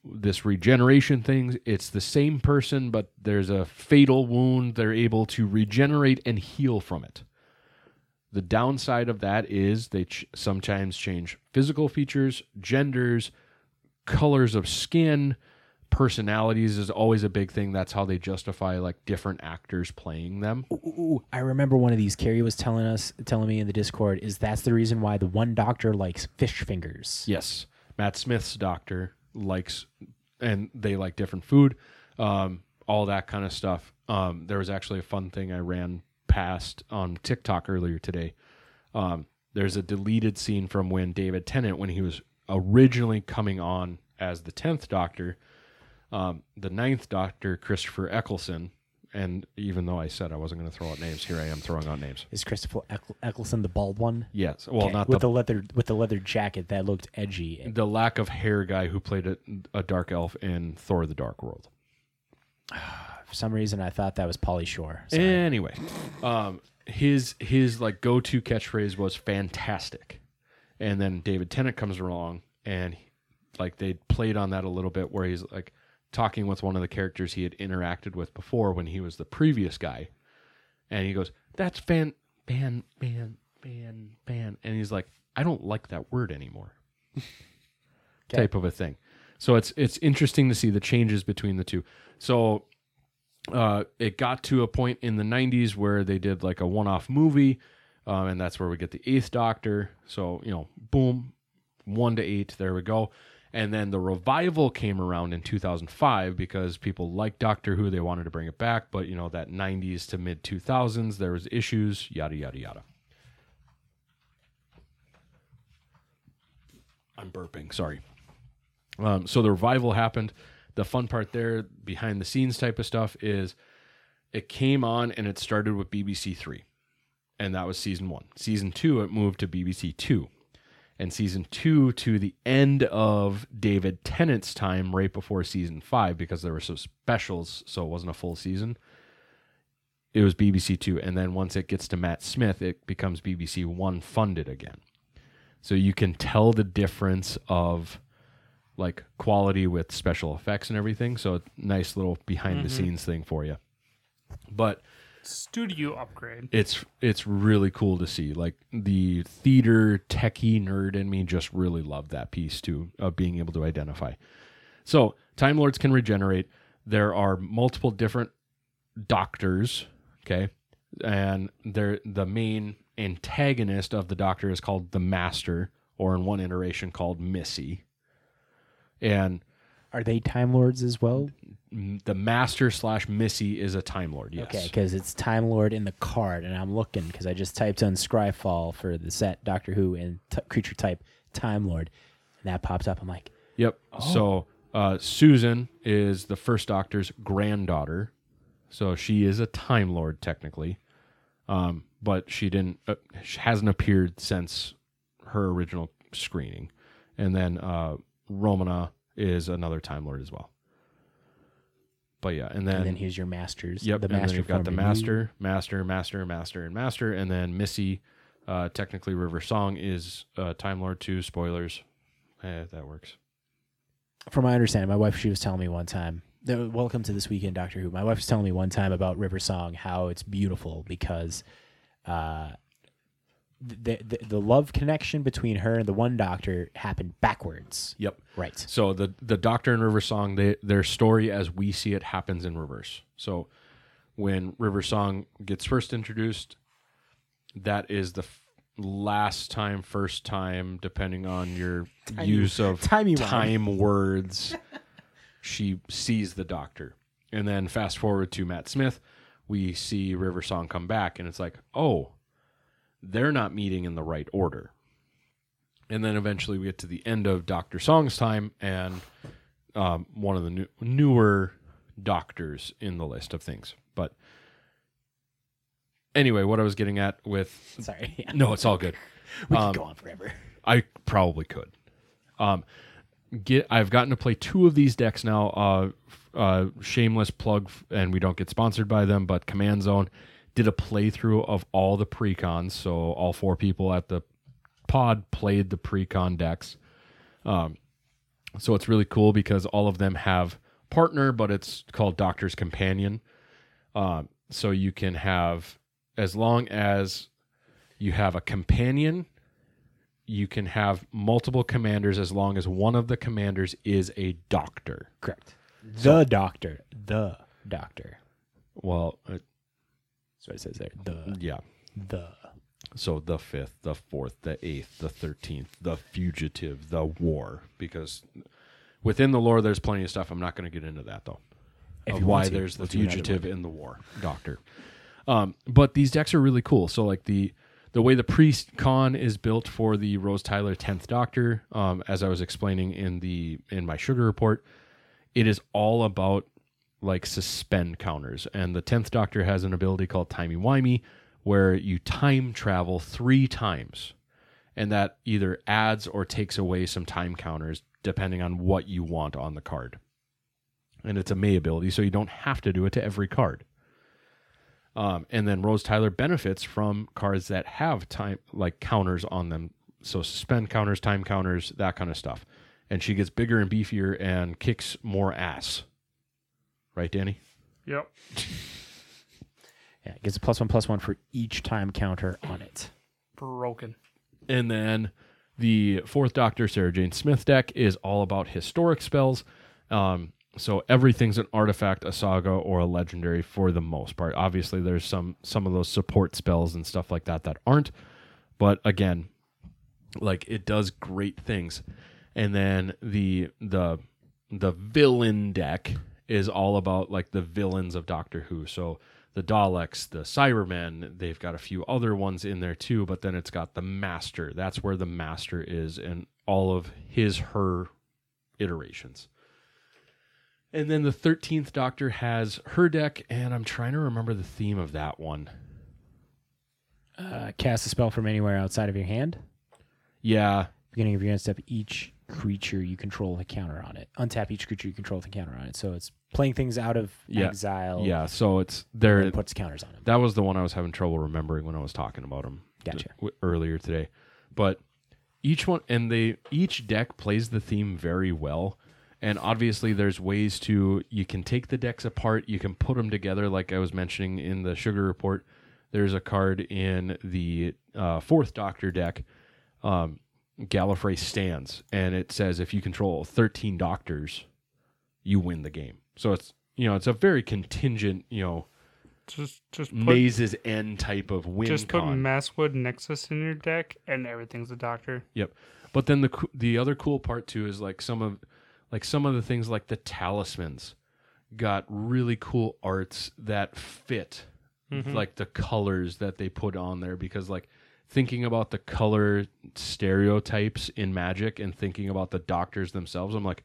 this regeneration thing, it's the same person, but there's a fatal wound. They're able to regenerate and heal from it. The downside of that is they ch- sometimes change physical features, genders, colors of skin, personalities is always a big thing. That's how they justify like different actors playing them. Ooh, ooh, ooh. I remember one of these. Carrie was telling us, telling me in the Discord, is that's the reason why the one Doctor likes fish fingers. Yes, Matt Smith's doctor likes, and they like different food, um, all that kind of stuff. Um, there was actually a fun thing I ran past on TikTok earlier today. Um, there's a deleted scene from when David Tennant, when he was originally coming on as the tenth Doctor, um, the ninth Doctor, Christopher Eccleston, and even though I said I wasn't going to throw out names, here I am throwing out names. Is Christopher Eccl- Eccleston the bald one? Yes, well, Okay, not with the, the leather with the leather jacket that looked edgy. the lack of hair guy who played a, a dark elf in Thor: The Dark World. *sighs* *sighs* *sighs* For some reason, I thought that was Pauly Shore. Sorry. Anyway, um, his his like go to catchphrase was fantastic, and then David Tennant comes along and he- like they played on that a little bit where he's like talking with one of the characters he had interacted with before when he was the previous guy, and he goes, "That's fan fan fan fan fan," and he's like, "I don't like that word anymore." *laughs* Type of a thing. So it's it's interesting to see the changes between the two. So uh, it got to a point in the 90s where they did like a one-off movie um, and that's where we get the eighth doctor. So you know boom one to eight there we go. And then the revival came around in 2005 because people liked doctor who they wanted to bring it back. But you know that 90s to mid 2000s there was issues yada yada yada. I'm burping sorry. Um, so the revival happened. The fun part there, behind the scenes type of stuff, is it came on and it started with BBC Three, and that was season one. Season two, it moved to BBC Two, and season two to the end of David Tennant's time, right before season five, because there were some specials, so it wasn't a full season. It was BBC Two, and then once it gets to Matt Smith, it becomes BBC One funded again. So you can tell the difference of like quality with special effects and everything. So a nice little behind the mm-hmm. scenes thing for you. But Studio upgrade. it's it's really cool to see. Like the theater techie nerd in me just really loved that piece too of being able to identify. So Time Lords can regenerate. There are multiple different doctors, okay, and they're the main antagonist of the Doctor is called the Master, or in one iteration called Missy, and Are they Time Lords as well? the Master slash Missy is a Time Lord. Yes. Okay, because it's Time Lord in the card, and I'm looking because I just typed on Scryfall for the set Doctor Who and t- creature type Time Lord, and that pops up. I'm like, Yep. So uh, Susan is the first Doctor's granddaughter, so she is a Time Lord technically, um, but she didn't uh, she hasn't appeared since her original screening, and then uh, Romana is another Time Lord as well. But yeah, and then, and then here's your masters. Yep, the and then master. you've got the form of you. master, master, master, master, and master, and then Missy, uh, technically River Song is uh, Time Lord too. Spoilers, eh, that works. From my understanding, my wife she was telling me one time. Welcome to this weekend, Doctor Who. My wife was telling me one time about River Song, how it's beautiful because, uh, the, the the love connection between her and the one Doctor happened backwards. Yep. Right. So the the Doctor and River Song, they, their story as we see it happens in reverse. So when River Song gets first introduced, that is the f- last time, first time, depending on your use of timey-wimey. time *laughs* words. she sees the Doctor, and then fast forward to Matt Smith, we see River Song come back, and it's like, oh, they're not meeting in the right order. And then eventually we get to the end of Doctor Song's time, and um, one of the new, newer doctors in the list of things. But anyway, what I was getting at with Sorry. Yeah. no, it's all good. *laughs* We Um, could go on forever. I probably could. Um, get I've gotten to play two of these decks now. Uh, uh, shameless plug, and we don't get sponsored by them, but Command Zone did a playthrough of all the precons. So all four people at the pod played the precon decks. Um, so it's really cool because all of them have partner, but it's called Doctor's Companion. Um, so you can have as long as you have a companion you can have multiple commanders as long as one of the commanders is a doctor. Correct. The Doctor. The Doctor. Well, That's what it says there. The yeah. the. So the fifth, the fourth, the eighth, the thirteenth, the fugitive, the war. Because within the lore, there's plenty of stuff. I'm not going to get into that though. If of why to, there's the we'll do another fugitive in the war doctor. Um, but these decks are really cool. So like the the way the precon is built for the Rose Tyler tenth Doctor, um, as I was explaining in the in my sugar report, it is all about like suspend counters. And the 10th Doctor has an ability called Timey Wimey where you time travel three times. And that either adds or takes away some time counters depending on what you want on the card. And it's a May ability, so you don't have to do it to every card. Um, and then Rose Tyler benefits from cards that have time like counters on them. So suspend counters, time counters, that kind of stuff. And she gets bigger and beefier and kicks more ass. Right, Danny? Yep. *laughs* Yeah, it gets a plus one plus one for each time counter on it. Broken. And then the fourth Doctor, Sarah Jane Smith deck is all about historic spells. Um, so everything's an artifact, a saga, or a legendary for the most part. Obviously, there's some some of those support spells and stuff like that that aren't. But again, like it does great things. And then the the the villain deck is all about like the villains of Doctor Who. So the Daleks, the Cybermen, they've got a few other ones in there too, but then it's got the Master. That's where the Master is and all of his her iterations. And then the 13th Doctor has her deck, and I'm trying to remember the theme of that one. Uh, cast a spell from anywhere outside of your hand. Yeah, Beginning of your end step, each creature you control with a counter on it. Untap each creature you control with a counter on it. So it's playing things out of Yeah. exile. yeah. So it's And there. then puts counters on them. That was the one I was having trouble remembering when I was talking about them. Gotcha. earlier today, but each one and they each deck plays the theme very well. And obviously, there's ways to you can take the decks apart, you can put them together, like I was mentioning in the sugar report. There's a card in the uh, fourth Doctor deck, um, Gallifrey stands, and it says if you control 13 Doctors, you win the game. So it's you know it's a very contingent you know Just just put Maze's End type of win just put con. Maskwood Nexus in your deck, and everything's a doctor. Yep. But then the the other cool part too is like some of like some of the things like the talismans got really cool arts that fit mm-hmm. like the colors that they put on there because like thinking about the color stereotypes in magic and thinking about the doctors themselves I'm like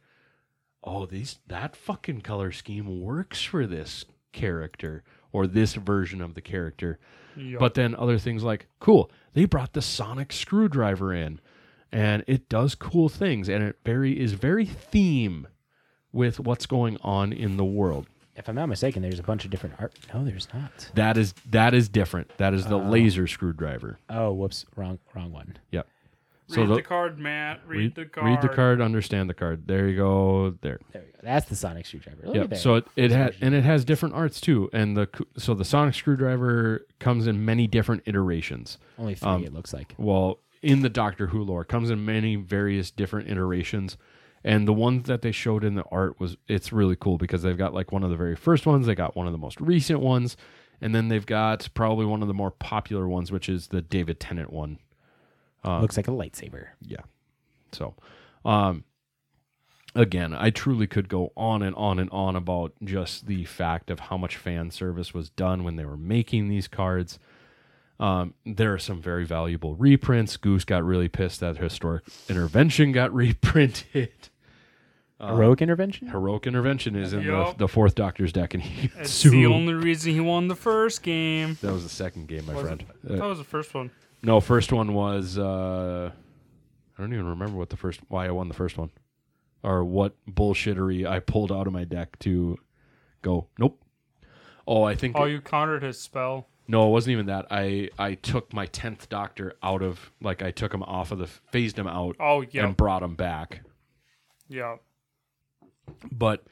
oh these that fucking color scheme works for this character or this version of the character Yup. but then other things like, cool, they brought the sonic screwdriver in, and it does cool things, and it very is very theme with what's going on in the world. If I'm not mistaken, there's a bunch of different art. No, there's not. That is that is different. That is the laser screwdriver. Oh, whoops, wrong, wrong one. Yep. read the- the card, Matt. Read, read the card. Read the card. Understand the card. There you go. There. There we go. That's the sonic screwdriver. Look at Yep. there. So it, it has and it has different arts too. And the co- so the sonic screwdriver comes in many different iterations. only three. um, it looks like. well in the doctor who lore comes in many various different iterations and the ones that they showed in the art was it's really cool because they've got like one of the very first ones they got one of the most recent ones and then they've got probably one of the more popular ones which is the david tennant one. Looks like a lightsaber. yeah. So um again i truly could go on and on and on about just the fact of how much fan service was done when they were making these cards um, there are some very valuable reprints. Goose got really pissed that Historic Intervention got *laughs* reprinted. Heroic intervention. Heroic Intervention is in the, Yup. the fourth Doctor's deck, and he got It's sued. the only reason he won the first game. that was the second game, my Was friend. it? I Uh, was the first one. no, first one was uh, I don't even remember what the first why I won the first one, or what bullshittery I pulled out of my deck to go. Nope. Oh, I think Oh, you countered his spell. No, it wasn't even that. I I took my tenth doctor out of like I took him off of the phased him out Oh, yeah. and brought him back. Yeah. But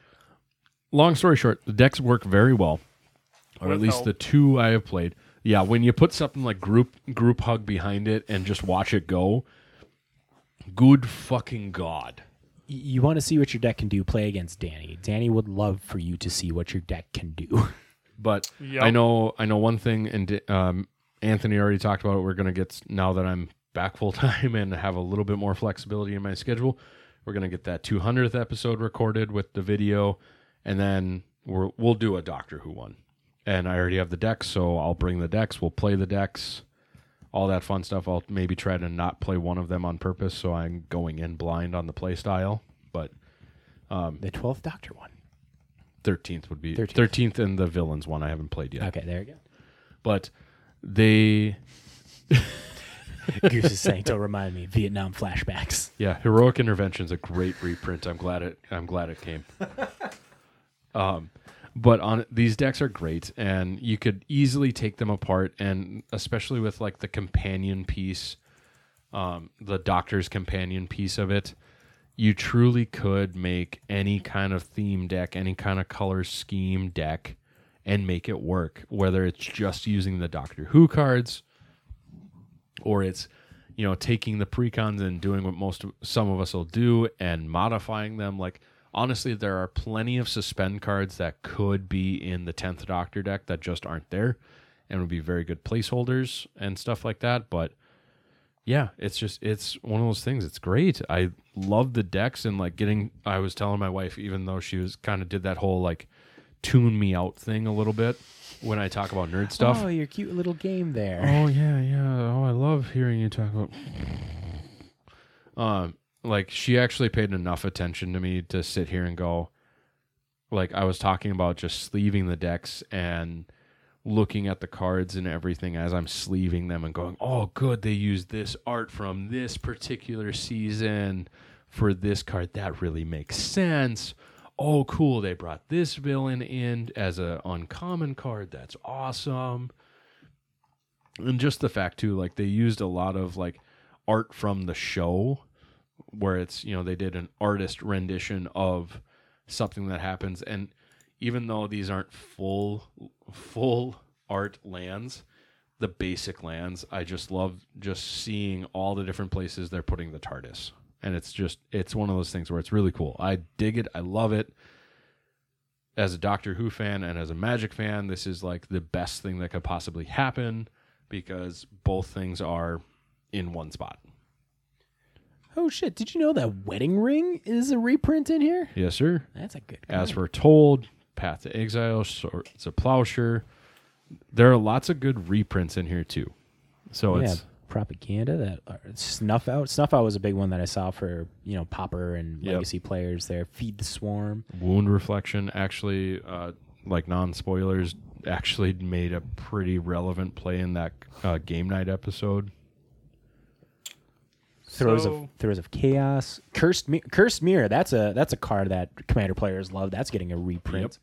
long story short, the decks work very well, or at least help. the two I have played. Yeah, when you put something like group group hug behind it and just watch it go, good fucking god. You want to see what your deck can do? Play against Danny. Danny would love for you to see what your deck can do. *laughs* But Yep. I know I know one thing, and um, Anthony already talked about it. We're gonna get now that I'm back full time *laughs* and have a little bit more flexibility in my schedule. We're gonna get that 200th episode recorded with the video, and then we're, we'll do a Doctor Who one. And I already have the decks, so I'll bring the decks. We'll play the decks, all that fun stuff. I'll maybe try to not play one of them on purpose, so I'm going in blind on the play style. But the twelfth Doctor one. 13th would be 13th. 13th and the villains one I haven't played yet. Okay, there you go. But they. *laughs* Goose is saying, "Don't remind me." Vietnam flashbacks. Yeah, heroic intervention's a great reprint. I'm glad it. I'm glad it came. *laughs* um, but on these decks are great, and you could easily take them apart, and especially with like the companion piece, um, the Doctor's companion piece of it, you truly could make any kind of theme deck, any kind of color scheme deck, and make it work. Whether it's just using the Doctor Who cards, or it's you know taking the precons and doing what most some of us will do and modifying them like honestly there are plenty of suspend cards that could be in the 10th doctor deck that just aren't there and would be very good placeholders and stuff like that but yeah it's just it's one of those things it's great i love the decks and like getting i was telling my wife even though she was kind of did that whole like tune me out thing a little bit when i talk about nerd stuff Oh, your cute little game there. Oh yeah, yeah. Oh, I love hearing you talk about. Um, like she actually paid enough attention to me to sit here and go, like I was talking about just sleeving the decks and looking at the cards and everything as I'm sleeving them and going, oh, good, they used this art from this particular season for this card. That really makes sense. Oh, cool, they brought this villain in as a uncommon card. That's awesome and just the fact too like they used a lot of like art from the show where it's you know they did an artist rendition of something that happens and even though these aren't full full art lands the basic lands i just love just seeing all the different places they're putting the tardis and it's just it's one of those things where it's really cool i dig it i love it as a doctor who fan and as a magic fan this is like the best thing that could possibly happen because both things are in one spot. Oh shit! Did you know that Wedding Ring is a reprint in here? Yes, sir. That's a good. As we're Told, Path to Exile, Swords of Plowshare, there are lots of good reprints in here too. So yeah, it's propaganda that uh, snuff out. Snuff out was a big one that I saw for you know Pauper and Yep. Legacy players. There, Feed the Swarm. Wound Reflection. Actually, uh, like non spoilers, actually made a pretty relevant play in that uh, game night episode. Throws So- of Throes of Chaos. Cursed Mi- Cursed Mirror. That's a that's a card that Commander players love. That's getting a reprint.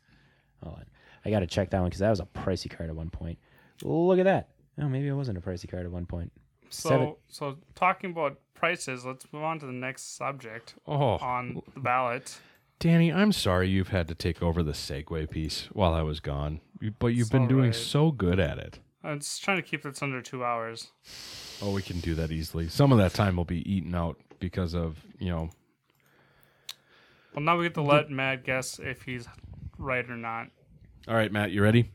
Hold on. I got to check that one because that was a pricey card at one point. Look at that. Oh, maybe it wasn't a pricey card at one point. So, Seven- so talking about prices, let's move on to the next subject Oh, on the ballot. Danny, I'm sorry you've had to take over the segue piece while I was gone, You- but you've It's been all doing right. so good at it. I'm just trying to keep this under two hours. Oh, we can do that easily. Some of that time will be eaten out because of, you know, Well, now we get to let Matt guess if he's right or not. All right, Matt, you ready?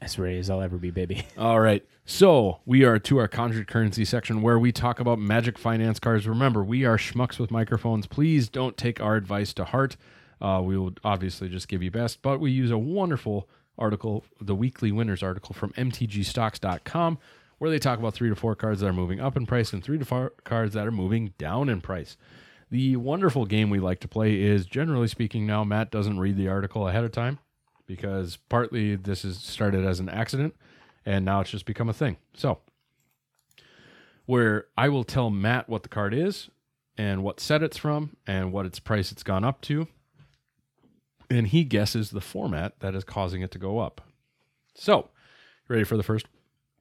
As ready as I'll ever be, baby. *laughs* All right. So we are to our conjured currency section where we talk about magic finance cards. Remember, we are schmucks with microphones. Please don't take our advice to heart. Uh, we will obviously just give you best, but we use a wonderful article, the weekly winners article from mtgstocks.com, where they talk about three to four cards that are moving up in price and three to four cards that are moving down in price. The wonderful game we like to play is generally speaking now Matt doesn't read the article ahead of time because partly this is started as an accident and now it's just become a thing. So, where I will tell Matt what the card is and what set it's from and what its price it's gone up to, and he guesses the format that is causing it to go up. So, ready for the first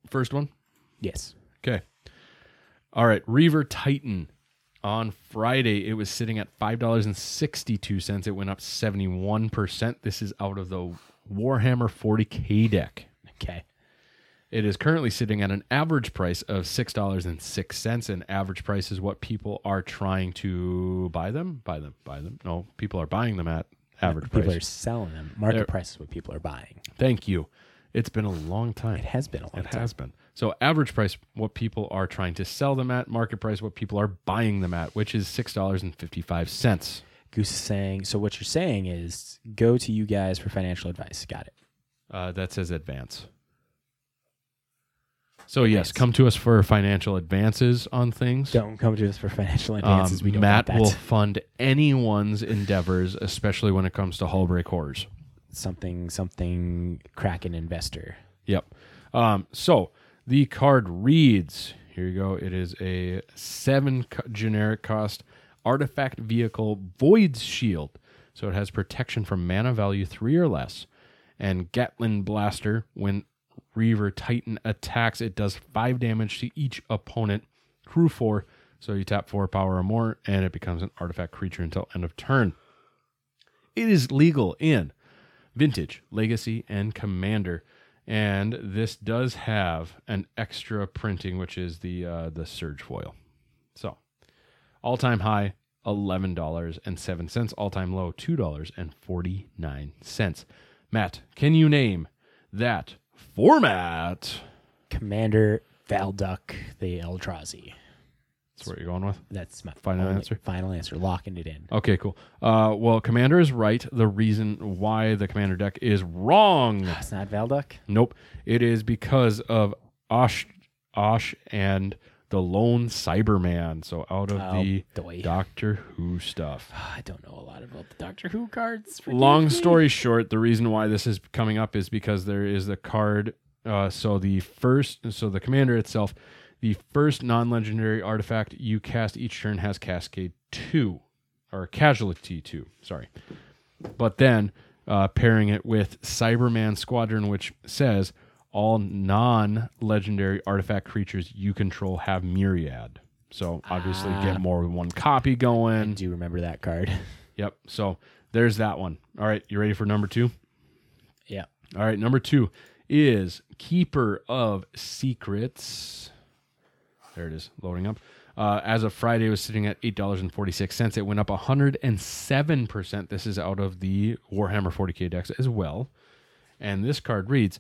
first one? Yes. Okay. All right, Reaver Titan. On Friday, it was sitting at five dollars and sixty-two cents. It went up seventy-one percent. This is out of the Warhammer 40k deck. Okay. It is currently sitting at an average price of six dollars and six cents. And average price is what people are trying to buy them, buy them, buy them. No, people are buying them at average People price. People are selling them. Market They're- price is what people are buying. Thank you. It's been a long time. It has been a long It time. It has been. So average price, what people are trying to sell them at. Market price, what people are buying them at, which is six dollars and fifty-five cents. Goose is saying. So what you're saying is go to you guys for financial advice. Got it. Uh, that says advance. So yes, Advance. come to us for financial advances on things. Don't come to us for financial Um, advances. we don't Matt will *laughs* fund anyone's endeavors, especially when it comes to Hullbreaker Horrors. something something Kraken investor. Yep. Um, so the card reads here you go. It is a seven generic cost artifact vehicle void shield. So it has protection from mana value three or less. And Gatling Blaster, when Reaver Titan attacks, it does five damage to each opponent. Crew four. So you tap four power or more, and it becomes an artifact creature until end of turn. It is legal in Vintage, Legacy, and Commander. And this does have an extra printing, which is the uh, the surge foil. So, all time high eleven dollars and seven cents. All time low two dollars and forty nine cents. Matt, can you name that format? Commander Valduck the Eldrazi. That's what you're going with. That's my Final only- answer? Final answer. Locking it in. Okay, cool. Uh, well, Commander is right. The reason why the Commander deck is wrong. It's not Valduck. Nope. It is because of Osh, Osh and the Lone Cyberman. So out of Oh, the boy. Doctor Who stuff. *sighs* I don't know a lot about the Doctor Who cards. Long story short, the reason why this is coming up is because there is the card. Uh, so the first, so the commander itself, the first non-legendary artifact you cast each turn has Cascade two, or Casualty two. Sorry, but then uh, pairing it with Cybermen Squadron, which says all non-legendary artifact creatures you control have Myriad. So obviously, Ah. get more than one copy I going. do you remember that card. *laughs* Yep. So there's that one. All right. You ready for number two? yeah. All right. Number two is Keeper of Secrets. There it is, loading up. Uh, as of Friday, it was sitting at eight dollars and forty six cents. It went up hundred and seven percent. This is out of the Warhammer 40k decks as well. And this card reads: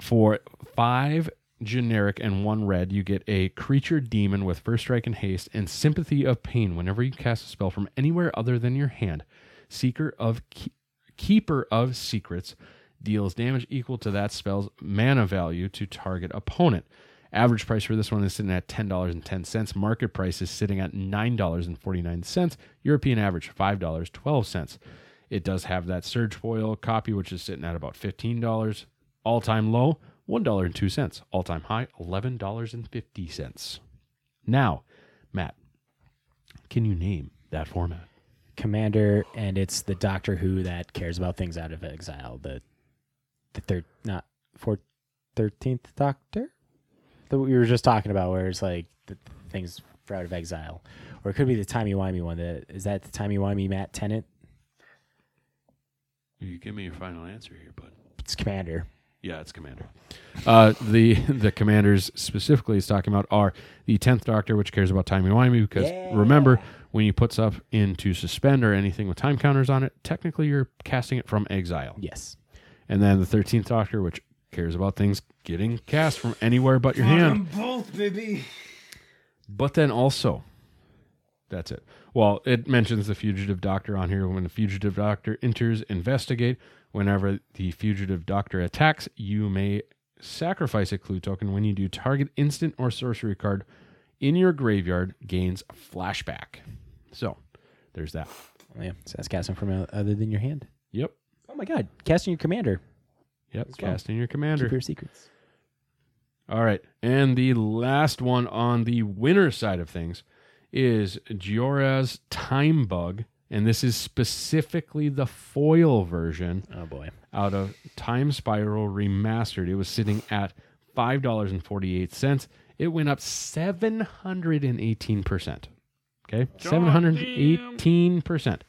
For five generic and one red, you get a creature demon with first strike and haste and symphony of pain whenever you cast a spell from anywhere other than your hand. Seeker of Ke- Keeper of Secrets deals damage equal to that spell's mana value to target opponent. Average price for this one is sitting at $10.10. Market price is sitting at $9.49. European average $5.12. It does have that surge foil copy, which is sitting at about $15. All time low, $1.02. All time high, $11.50. Now, Matt, can you name that format? Commander, and it's the Doctor Who that cares about things out of exile. The the third, not fourth, thirteenth Doctor that we were just talking about, where it's like the things for out of exile, or it could be the timey wimey one. That is that the timey wimey Matt Tennant? You give me your final answer here, bud. It's Commander. Yeah, it's Commander. Uh, the *laughs* the commanders specifically is talking about are the tenth Doctor, which cares about timey wimey. Because remember, when you put stuff into suspend or anything with time counters on it, technically you're casting it from exile. Yes. And then the thirteenth Doctor, which cares about things getting cast from anywhere but your hand. both, baby. But then also, that's it. Well, it mentions the fugitive doctor on here. When the fugitive doctor enters, investigate. Whenever the fugitive doctor attacks, you may sacrifice a clue token. When you do, target instant or sorcery card in your graveyard gains flashback. So, there's that. Oh, yeah. So that's casting from uh, other than your hand. Yep. Oh my God! Casting your Commander. Yep. well. Casting your commander. Keep your secrets. All right. And the last one on the winner side of things is Giora's Time Bug. And this is specifically the foil version Oh boy. out of Time Spiral Remastered. It was sitting at $5.48. It went up 718%. Okay? 718%.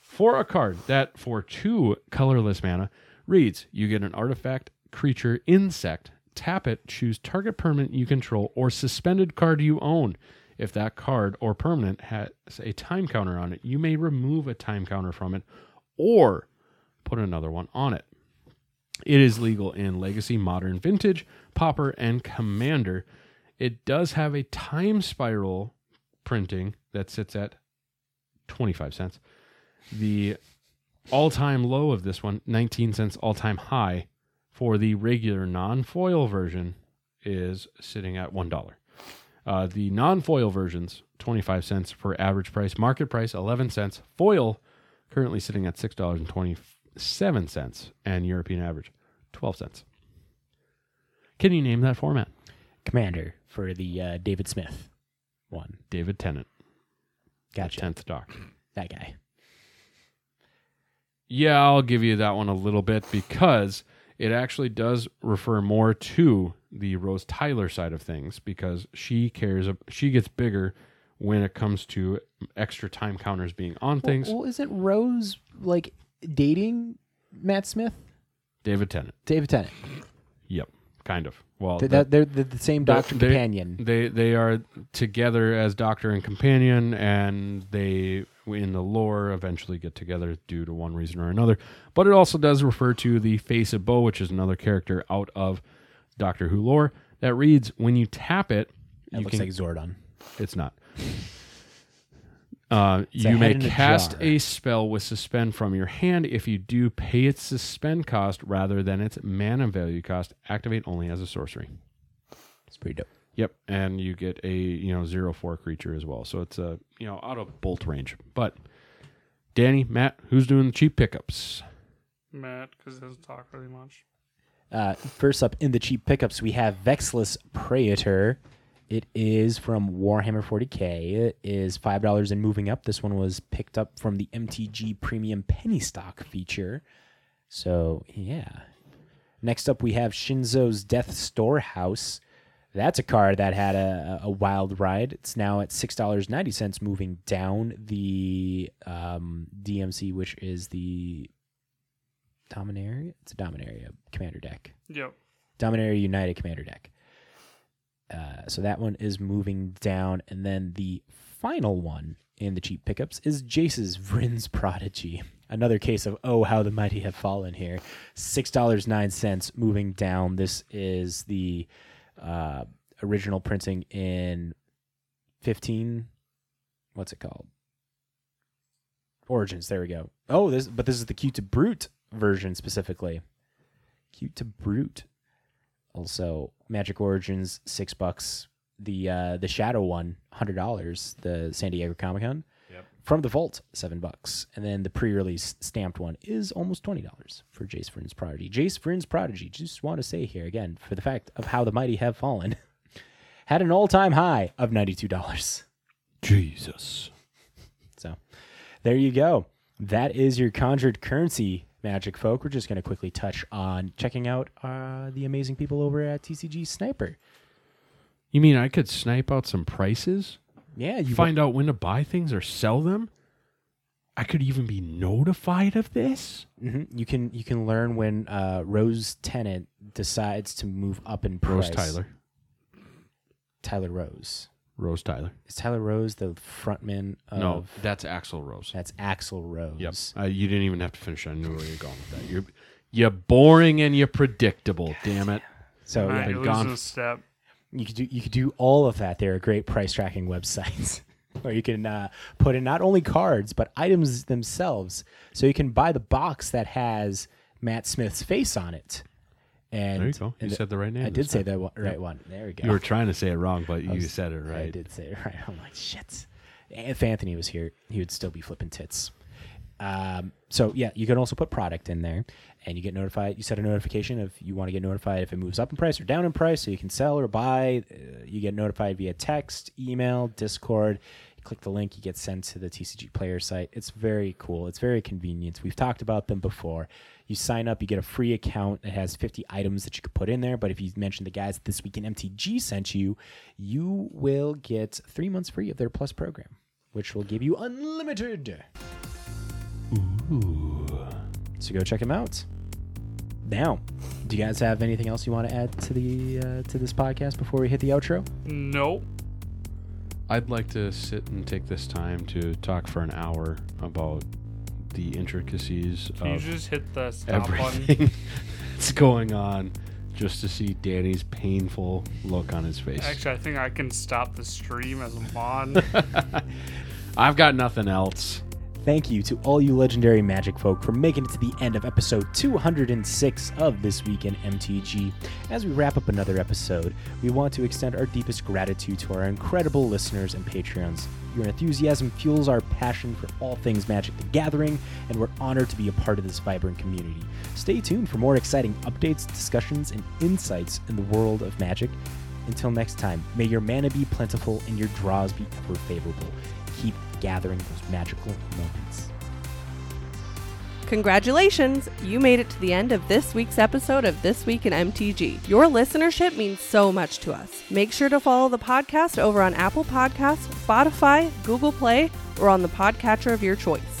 For a card that, for two colorless mana, reads you get an artifact, creature, insect, tap it, choose target permanent you control or suspended card you own. If that card or permanent has a time counter on it, you may remove a time counter from it or put another one on it. It is legal in Legacy, Modern, Vintage, Pauper, and Commander. It does have a time spiral printing that sits at 25 cents. The all time low of this one, 19 cents, all time high for the regular non foil version is sitting at $1. Uh, the non foil versions, 25 cents for average price, market price, 11 cents. Foil currently sitting at $6.27, and European average twelve cents. Can you name that format? Commander for the uh, David Smith one. David Tennant, Gotcha. tenth doc. That guy. Yeah, I'll give you that one a little bit because it actually does refer more to the Rose Tyler side of things because she cares. She gets bigger when it comes to extra time counters being on things. Well, isn't Rose like dating Matt Smith? David Tennant. David Tennant. Yep, kind of. Well, Th- that- that, they're the, the same doctor they- companion. They they are together as doctor and companion, and they in the lore eventually get together due to one reason or another. But it also does refer to the face of Boe, which is another character out of Doctor Who lore that reads when you tap it, you looks can. like Zordon. it's not. Uh, a you may in a cast a spell with suspend from your hand. If you do, pay its suspend cost rather than its mana value cost. Activate only as a sorcery. It's pretty dope. Yep, and you get a you know zero four creature as well. So it's a you know out of bolt range. But Danny, Matt, who's doing the cheap pickups? Matt, because he doesn't talk really much. Uh, first up in the cheap pickups, we have Vexilus Praetor. It is from Warhammer 40k. It is five dollars and moving up. This one was picked up from the MTG Premium Penny Stock feature. So yeah. Next up, we have Shinzo's Death Storehouse. That's a card that had a, a wild ride. It's now at six dollars ninety cents, moving down the um, DMC, which is the Dominaria. It's a Dominaria commander deck. Yep. Dominaria United Commander deck. Uh, so that one is moving down, and then the final one in the cheap pickups is Jace's Vryn's Prodigy. Another case of oh how the mighty have fallen here. Six dollars nine cents moving down. This is the uh, original printing in fifteen. What's it called? Origins. There we go. Oh, this but this is the cute to brute version specifically. Cute to brute. Also, Magic Origins six bucks. The uh, the Shadow one hundred dollars. The San Diego Comic Con. Yep. From the Vault seven bucks, and then the pre-release stamped one is almost twenty dollars for Jace Vryn's Prodigy. Jace Vryn's Prodigy. Just want to say here again for the fact of how the mighty have fallen, *laughs* had an all-time high of ninety-two dollars. Jesus. So there you go. That is your conjured currency magic folk. We're just going to quickly touch on checking out uh, the amazing people over at TCG Sniper. You mean I could snipe out some prices? Yeah, you find out when to buy things or sell them? I could even be notified of this? hmm You can you can learn when uh, Rose Tennant decides to move up in price. Rose Tyler. Tyler Rose. Rose Tyler. Is Tyler Rose the frontman of? no, that's Axl Rose. that's Axl Rose. Yep. Uh, you didn't even have to finish. I knew where you're going with that. You're you're boring and you're predictable. Damn it. So Matt, yeah, you're been gone. losing a step. You could do you could do all of that. There are great price tracking *laughs* websites where you can uh, put in not only cards but items themselves. So you can buy the box that has Matt Smith's face on it. And There you go. You said the right name. I did say the right one. There we go. You were trying to say it wrong, but *laughs* you was- said it right. I did say it *laughs* right. I'm like shit. If Anthony was here, he would still be flipping tits. Um, so yeah, you can also put product in there, and you get notified. You set a notification if you want to get notified if it moves up in price or down in price, so you can sell or buy. Uh, you get notified via text, email, Discord. You click the link, you get sent to the TCG Player site. It's very cool. It's very convenient. We've talked about them before. You sign up, you get a free account It has 50 items that you could put in there. But if you mention the guys this week in MTG sent you, you will get three months free of their Plus program, which will give you unlimited. Ooh. So go check them out. Now, do you guys have anything else you want to add to the uh, to this podcast before we hit the outro? Nope. I'd like to sit and take this time to talk for an hour about the intricacies Can you of just hit the stop button? everything *laughs* that's going on just to see Danny's painful look on his face. Actually, I think I can stop the stream as a *laughs* mod. I've got nothing else. Thank you to all you legendary magic folk for making it to the end of episode 206 of This Week in MTG. As we wrap up another episode, we want to extend our deepest gratitude to our incredible listeners and Patreons. Your enthusiasm fuels our passion for all things Magic the Gathering, and we're honored to be a part of this vibrant community. Stay tuned for more exciting updates, discussions, and insights in the world of Magic. Until next time, may your mana be plentiful and your draws be ever favorable. Keep gathering those magical moments. Congratulations! You made it to the end of this week's episode of This Week in MTG. Your listenership means so much to us. Make sure to follow the podcast over on Apple Podcasts, Spotify, Google Play, or on the podcatcher of your choice.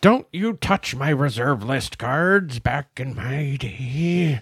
Don't you touch my reserve list cards back in my day.